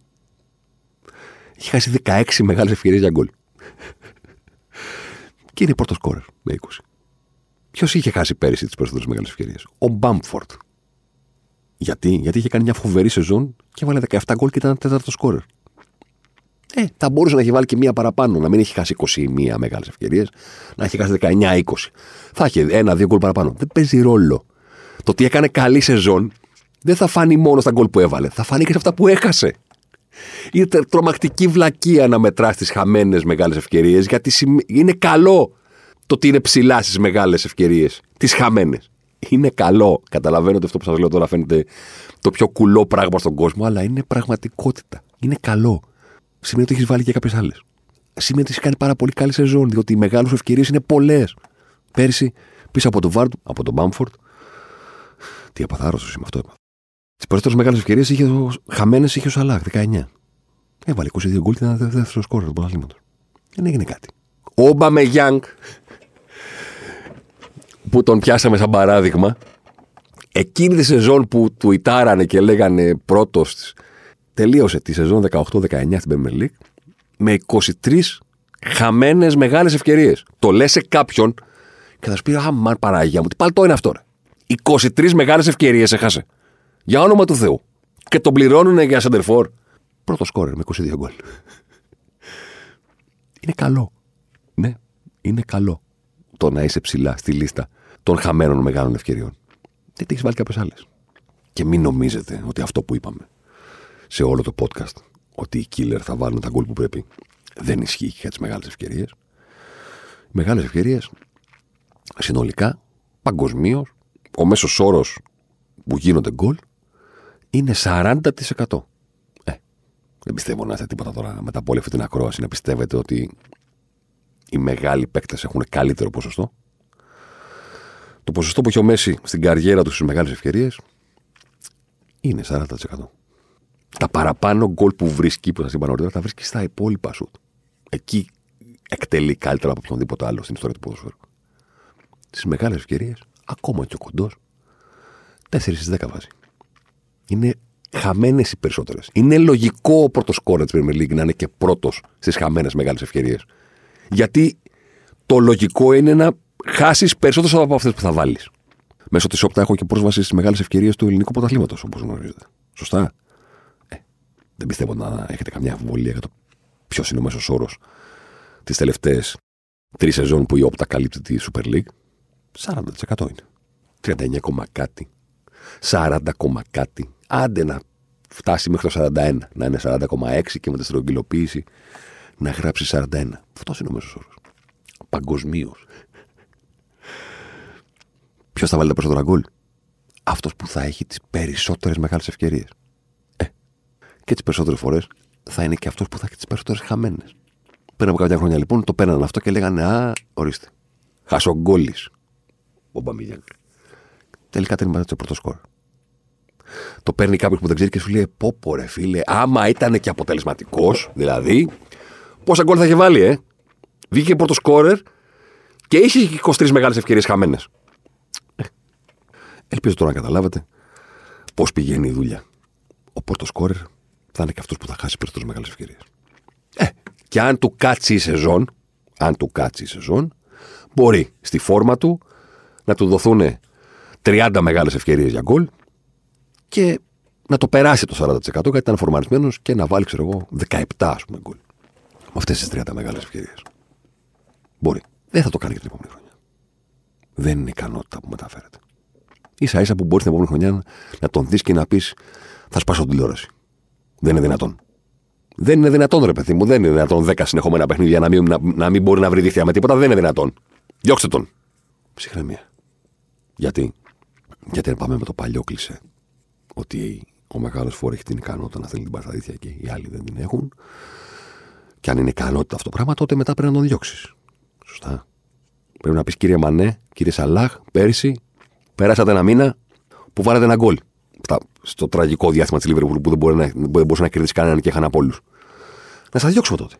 Έχει χάσει 16 μεγάλες ευκαιρίες για γκολ. και είναι πρώτος σκόρερ με 20. Ποιος είχε χάσει πέρυσι τις περισσότερες μεγάλες ευκαιρίες; Ο Μπάμφορντ. Γιατί; Γιατί είχε κάνει μια φοβερή σεζόν και έβαλε 17 γκολ και ήταν τέταρτος σκόρερ. Ε, θα μπορούσε να έχει βάλει και μία παραπάνω, να μην έχει χάσει 21 μεγάλες ευκαιρίες, να έχει χάσει 19-20. Θα έχει ένα-δύο γκολ παραπάνω. Δεν παίζει ρόλο. Το ότι έκανε καλή σεζόν δεν θα φάνει μόνο στα γκολ που έβαλε, θα φανεί και σε αυτά που έχασε. Είναι τρομακτική βλακεία να μετράς τις χαμένες μεγάλες ευκαιρίες, γιατί είναι καλό το ότι είναι ψηλά στις μεγάλες ευκαιρίες. Τις χαμένες. Είναι καλό. Καταλαβαίνω ότι αυτό που σας λέω τώρα φαίνεται το πιο κουλό πράγμα στον κόσμο, αλλά είναι πραγματικότητα. Είναι καλό. Σημαίνει ότι έχεις βάλει και κάποιες άλλες. Σημαίνει ότι έχεις κάνει πάρα πολύ καλή σεζόν, διότι οι μεγάλες ευκαιρίες είναι πολλές. Πέρσι, πίσω από τον Βάρντ, από τον Μπάμφορντ. Τι απαθάρρωστο είμαι αυτό. Τις περισσότερες μεγάλες ευκαιρίες είχε χαμένες είχε ο Σαλάχ, 19. Έβαλε 22 γκολ και ήταν δεύτερος σκόρ του πρωταθλήματος. Δεν έγινε κάτι. Ο Μπαμεγιάνγκ, που τον πιάσαμε σαν παράδειγμα, εκείνη τη σεζόν που του ητάρανε και λέγανε πρώτος τελείωσε τη σεζόν 18-19 στην Premier League με 23 χαμένες μεγάλες ευκαιρίες. Το λες σε κάποιον και θα σου πει: Αμάν παράγια μου, τι παλτό είναι αυτό, ρε. 23 μεγάλες ευκαιρίες έχασε. Για όνομα του Θεού. Και τον πληρώνουν για σεντερφόρ. Πρώτο σκόρερ με 22 γκολ. είναι καλό. Ναι, είναι καλό το να είσαι ψηλά στη λίστα των χαμένων μεγάλων ευκαιριών. Δεν έχεις βάλει κάποιες άλλες. Και μην νομίζετε ότι αυτό που είπαμε σε όλο το podcast, ότι οι killer θα βάλουν τα γκολ που πρέπει, δεν ισχύει για τις μεγάλες ευκαιρίες. Μεγάλες ευκαιρίες συνολικά, παγκοσμίως, ο μέσος όρος που γίνονται γκολ είναι 40%. Ε, δεν πιστεύω να είστε τίποτα τώρα μετά από όλη αυτή την ακρόαση να πιστεύετε ότι οι μεγάλοι παίκτες έχουν καλύτερο ποσοστό; Το ποσοστό που έχει ο Μέση στην καριέρα του στις μεγάλες ευκαιρίες είναι 40%. Τα παραπάνω γκολ που βρίσκει, που σας είπα νωρίτερα, τα βρίσκει στα υπόλοιπα σουτ. Εκεί εκτελεί καλύτερα από οποιονδήποτε άλλο στην ιστορία του ποδοσφαίρου. Στις μεγάλες ευκαιρίες, ακόμα και ο κοντός, 4 στις 10 βάζει. Είναι χαμένες οι περισσότερες. Είναι λογικό ο πρώτος κόρε της Premier League να είναι και πρώτος στις χαμένες μεγάλες ευκαιρίες. Γιατί το λογικό είναι να χάσεις περισσότερες από αυτές που θα βάλεις. Μέσω της όπτα έχω και πρόσβαση στις μεγάλες ευκαιρίες του ελληνικού πρωταθλήματος, όπως γνωρίζετε. Σωστά. Ε, δεν πιστεύω να έχετε καμιά αμφιβολία για το ποιος είναι ο μέσος όρος τις τελευταίες τρεις σεζόν που η όπτα καλύπτει τη Super League. 40% είναι. 39, κάτι 40, κάτι. Άντε να φτάσει μέχρι το 41, να είναι 40,6 και με τη στρογγυλοποίηση να γράψει 41. Αυτός είναι ο μέσος όρος. Παγκοσμίως. Ποιος θα βάλει τα περισσότερα γκολ; Αυτός που θα έχει τις περισσότερες μεγάλες ευκαιρίες. Ε. Και τις περισσότερες φορές θα είναι και αυτός που θα έχει τις περισσότερες χαμένες. Πριν από κάποια χρόνια λοιπόν το πέραναν αυτό και λέγανε Α, ορίστε. Χασογκόλη. Ο Μπαμίγιανγκ. Τελικά δεν το πρώτο σκορ. Το παίρνει κάποιος που δεν ξέρει και σου λέει: Πω, πω ρε φίλε, άμα ήταν και αποτελεσματικός, δηλαδή, πόσα γκολ θα είχε βάλει, ε; Βγήκε πρώτος σκόρερ και είχε 23 μεγάλες ευκαιρίες χαμένες. Ε, ελπίζω τώρα να καταλάβετε πώς πηγαίνει η δουλειά. Ο πρώτος σκόρερ θα είναι και αυτός που θα χάσει περισσότερες μεγάλες ευκαιρίες. Ε, και αν του κάτσει η σεζόν, αν του κάτσει η σεζόν, μπορεί στη φόρμα του να του δοθούν 30 μεγάλες ευκαιρίες για γκολ και να το περάσει το 40% γιατί ήταν φορμαρισμένος και να βάλει, ξέρω εγώ, 17 ας πούμε γκολ. Με αυτές τις 30 μεγάλες ευκαιρίες. Μπορεί. Δεν θα το κάνει και την επόμενη χρονιά. Δεν είναι ικανότητα που μεταφέρεται. σα ίσα που μπορείς την επόμενη χρονιά να τον δεις και να πεις Θα σπάσω την τηλεόραση. Δεν είναι δυνατόν. Δεν είναι δυνατόν, ρε παιδί μου. Δεν είναι δυνατόν 10 συνεχόμενα παιχνίδια να μην, να, να μην μπορεί να βρει δίχτυα με τίποτα. Δεν είναι δυνατόν. Διώξτε τον. Ψυχραιμία. Γιατί, γιατί πάμε με το παλιό κλισέ ότι ο μεγάλος φόρ έχει την ικανότητα να θέλει την πασταδίθια και οι άλλοι δεν την έχουν. Και αν είναι ικανότητα αυτό το πράγμα, τότε μετά πρέπει να τον διώξεις. Σωστά. Πρέπει να πεις κύριε Μανέ, κύριε Σαλάχ, πέρυσι πέρασατε ένα μήνα που βάλατε ένα γκολ. στα, στο τραγικό διάστημα της Λίβερπουλ που δεν, μπορεί να, δεν μπορούσε να κερδίσει κανέναν και έχανε από όλους. Να σας διώξουμε τότε.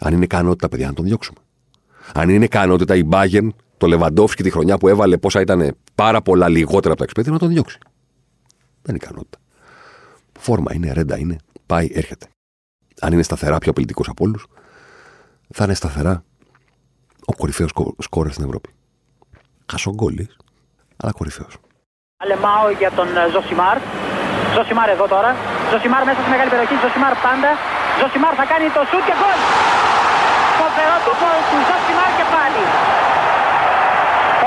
Αν είναι ικανότητα, παιδιά, να τον διώξουμε. Αν είναι ικανότητα η Μπάγεν, το Λεβαντόφσκι τη χρονιά που έβαλε πόσα ήταν πάρα πολλά λιγότερα από τα εξπέδια, να τον διώξει. Δεν είναι ικανότητα. Φόρμα είναι, ρέντα είναι, πάει, έρχεται. Αν είναι σταθερά πιο απειλητικός από όλους, θα είναι σταθερά ο κορυφαίος σκόρερ στην Ευρώπη. Χασογκόλης, αλλά κορυφαίος. Αλεμάω για τον ε, Ζωσιμάρ. Ζωσιμάρ εδώ τώρα. Ζωσιμάρ μέσα στη μεγάλη περιοχή. Ζωσιμάρ πάντα. Ζωσιμάρ θα κάνει το σουτ και γκολ. Φοβερό το γκολ του Ζωσιμάρ και πάλι.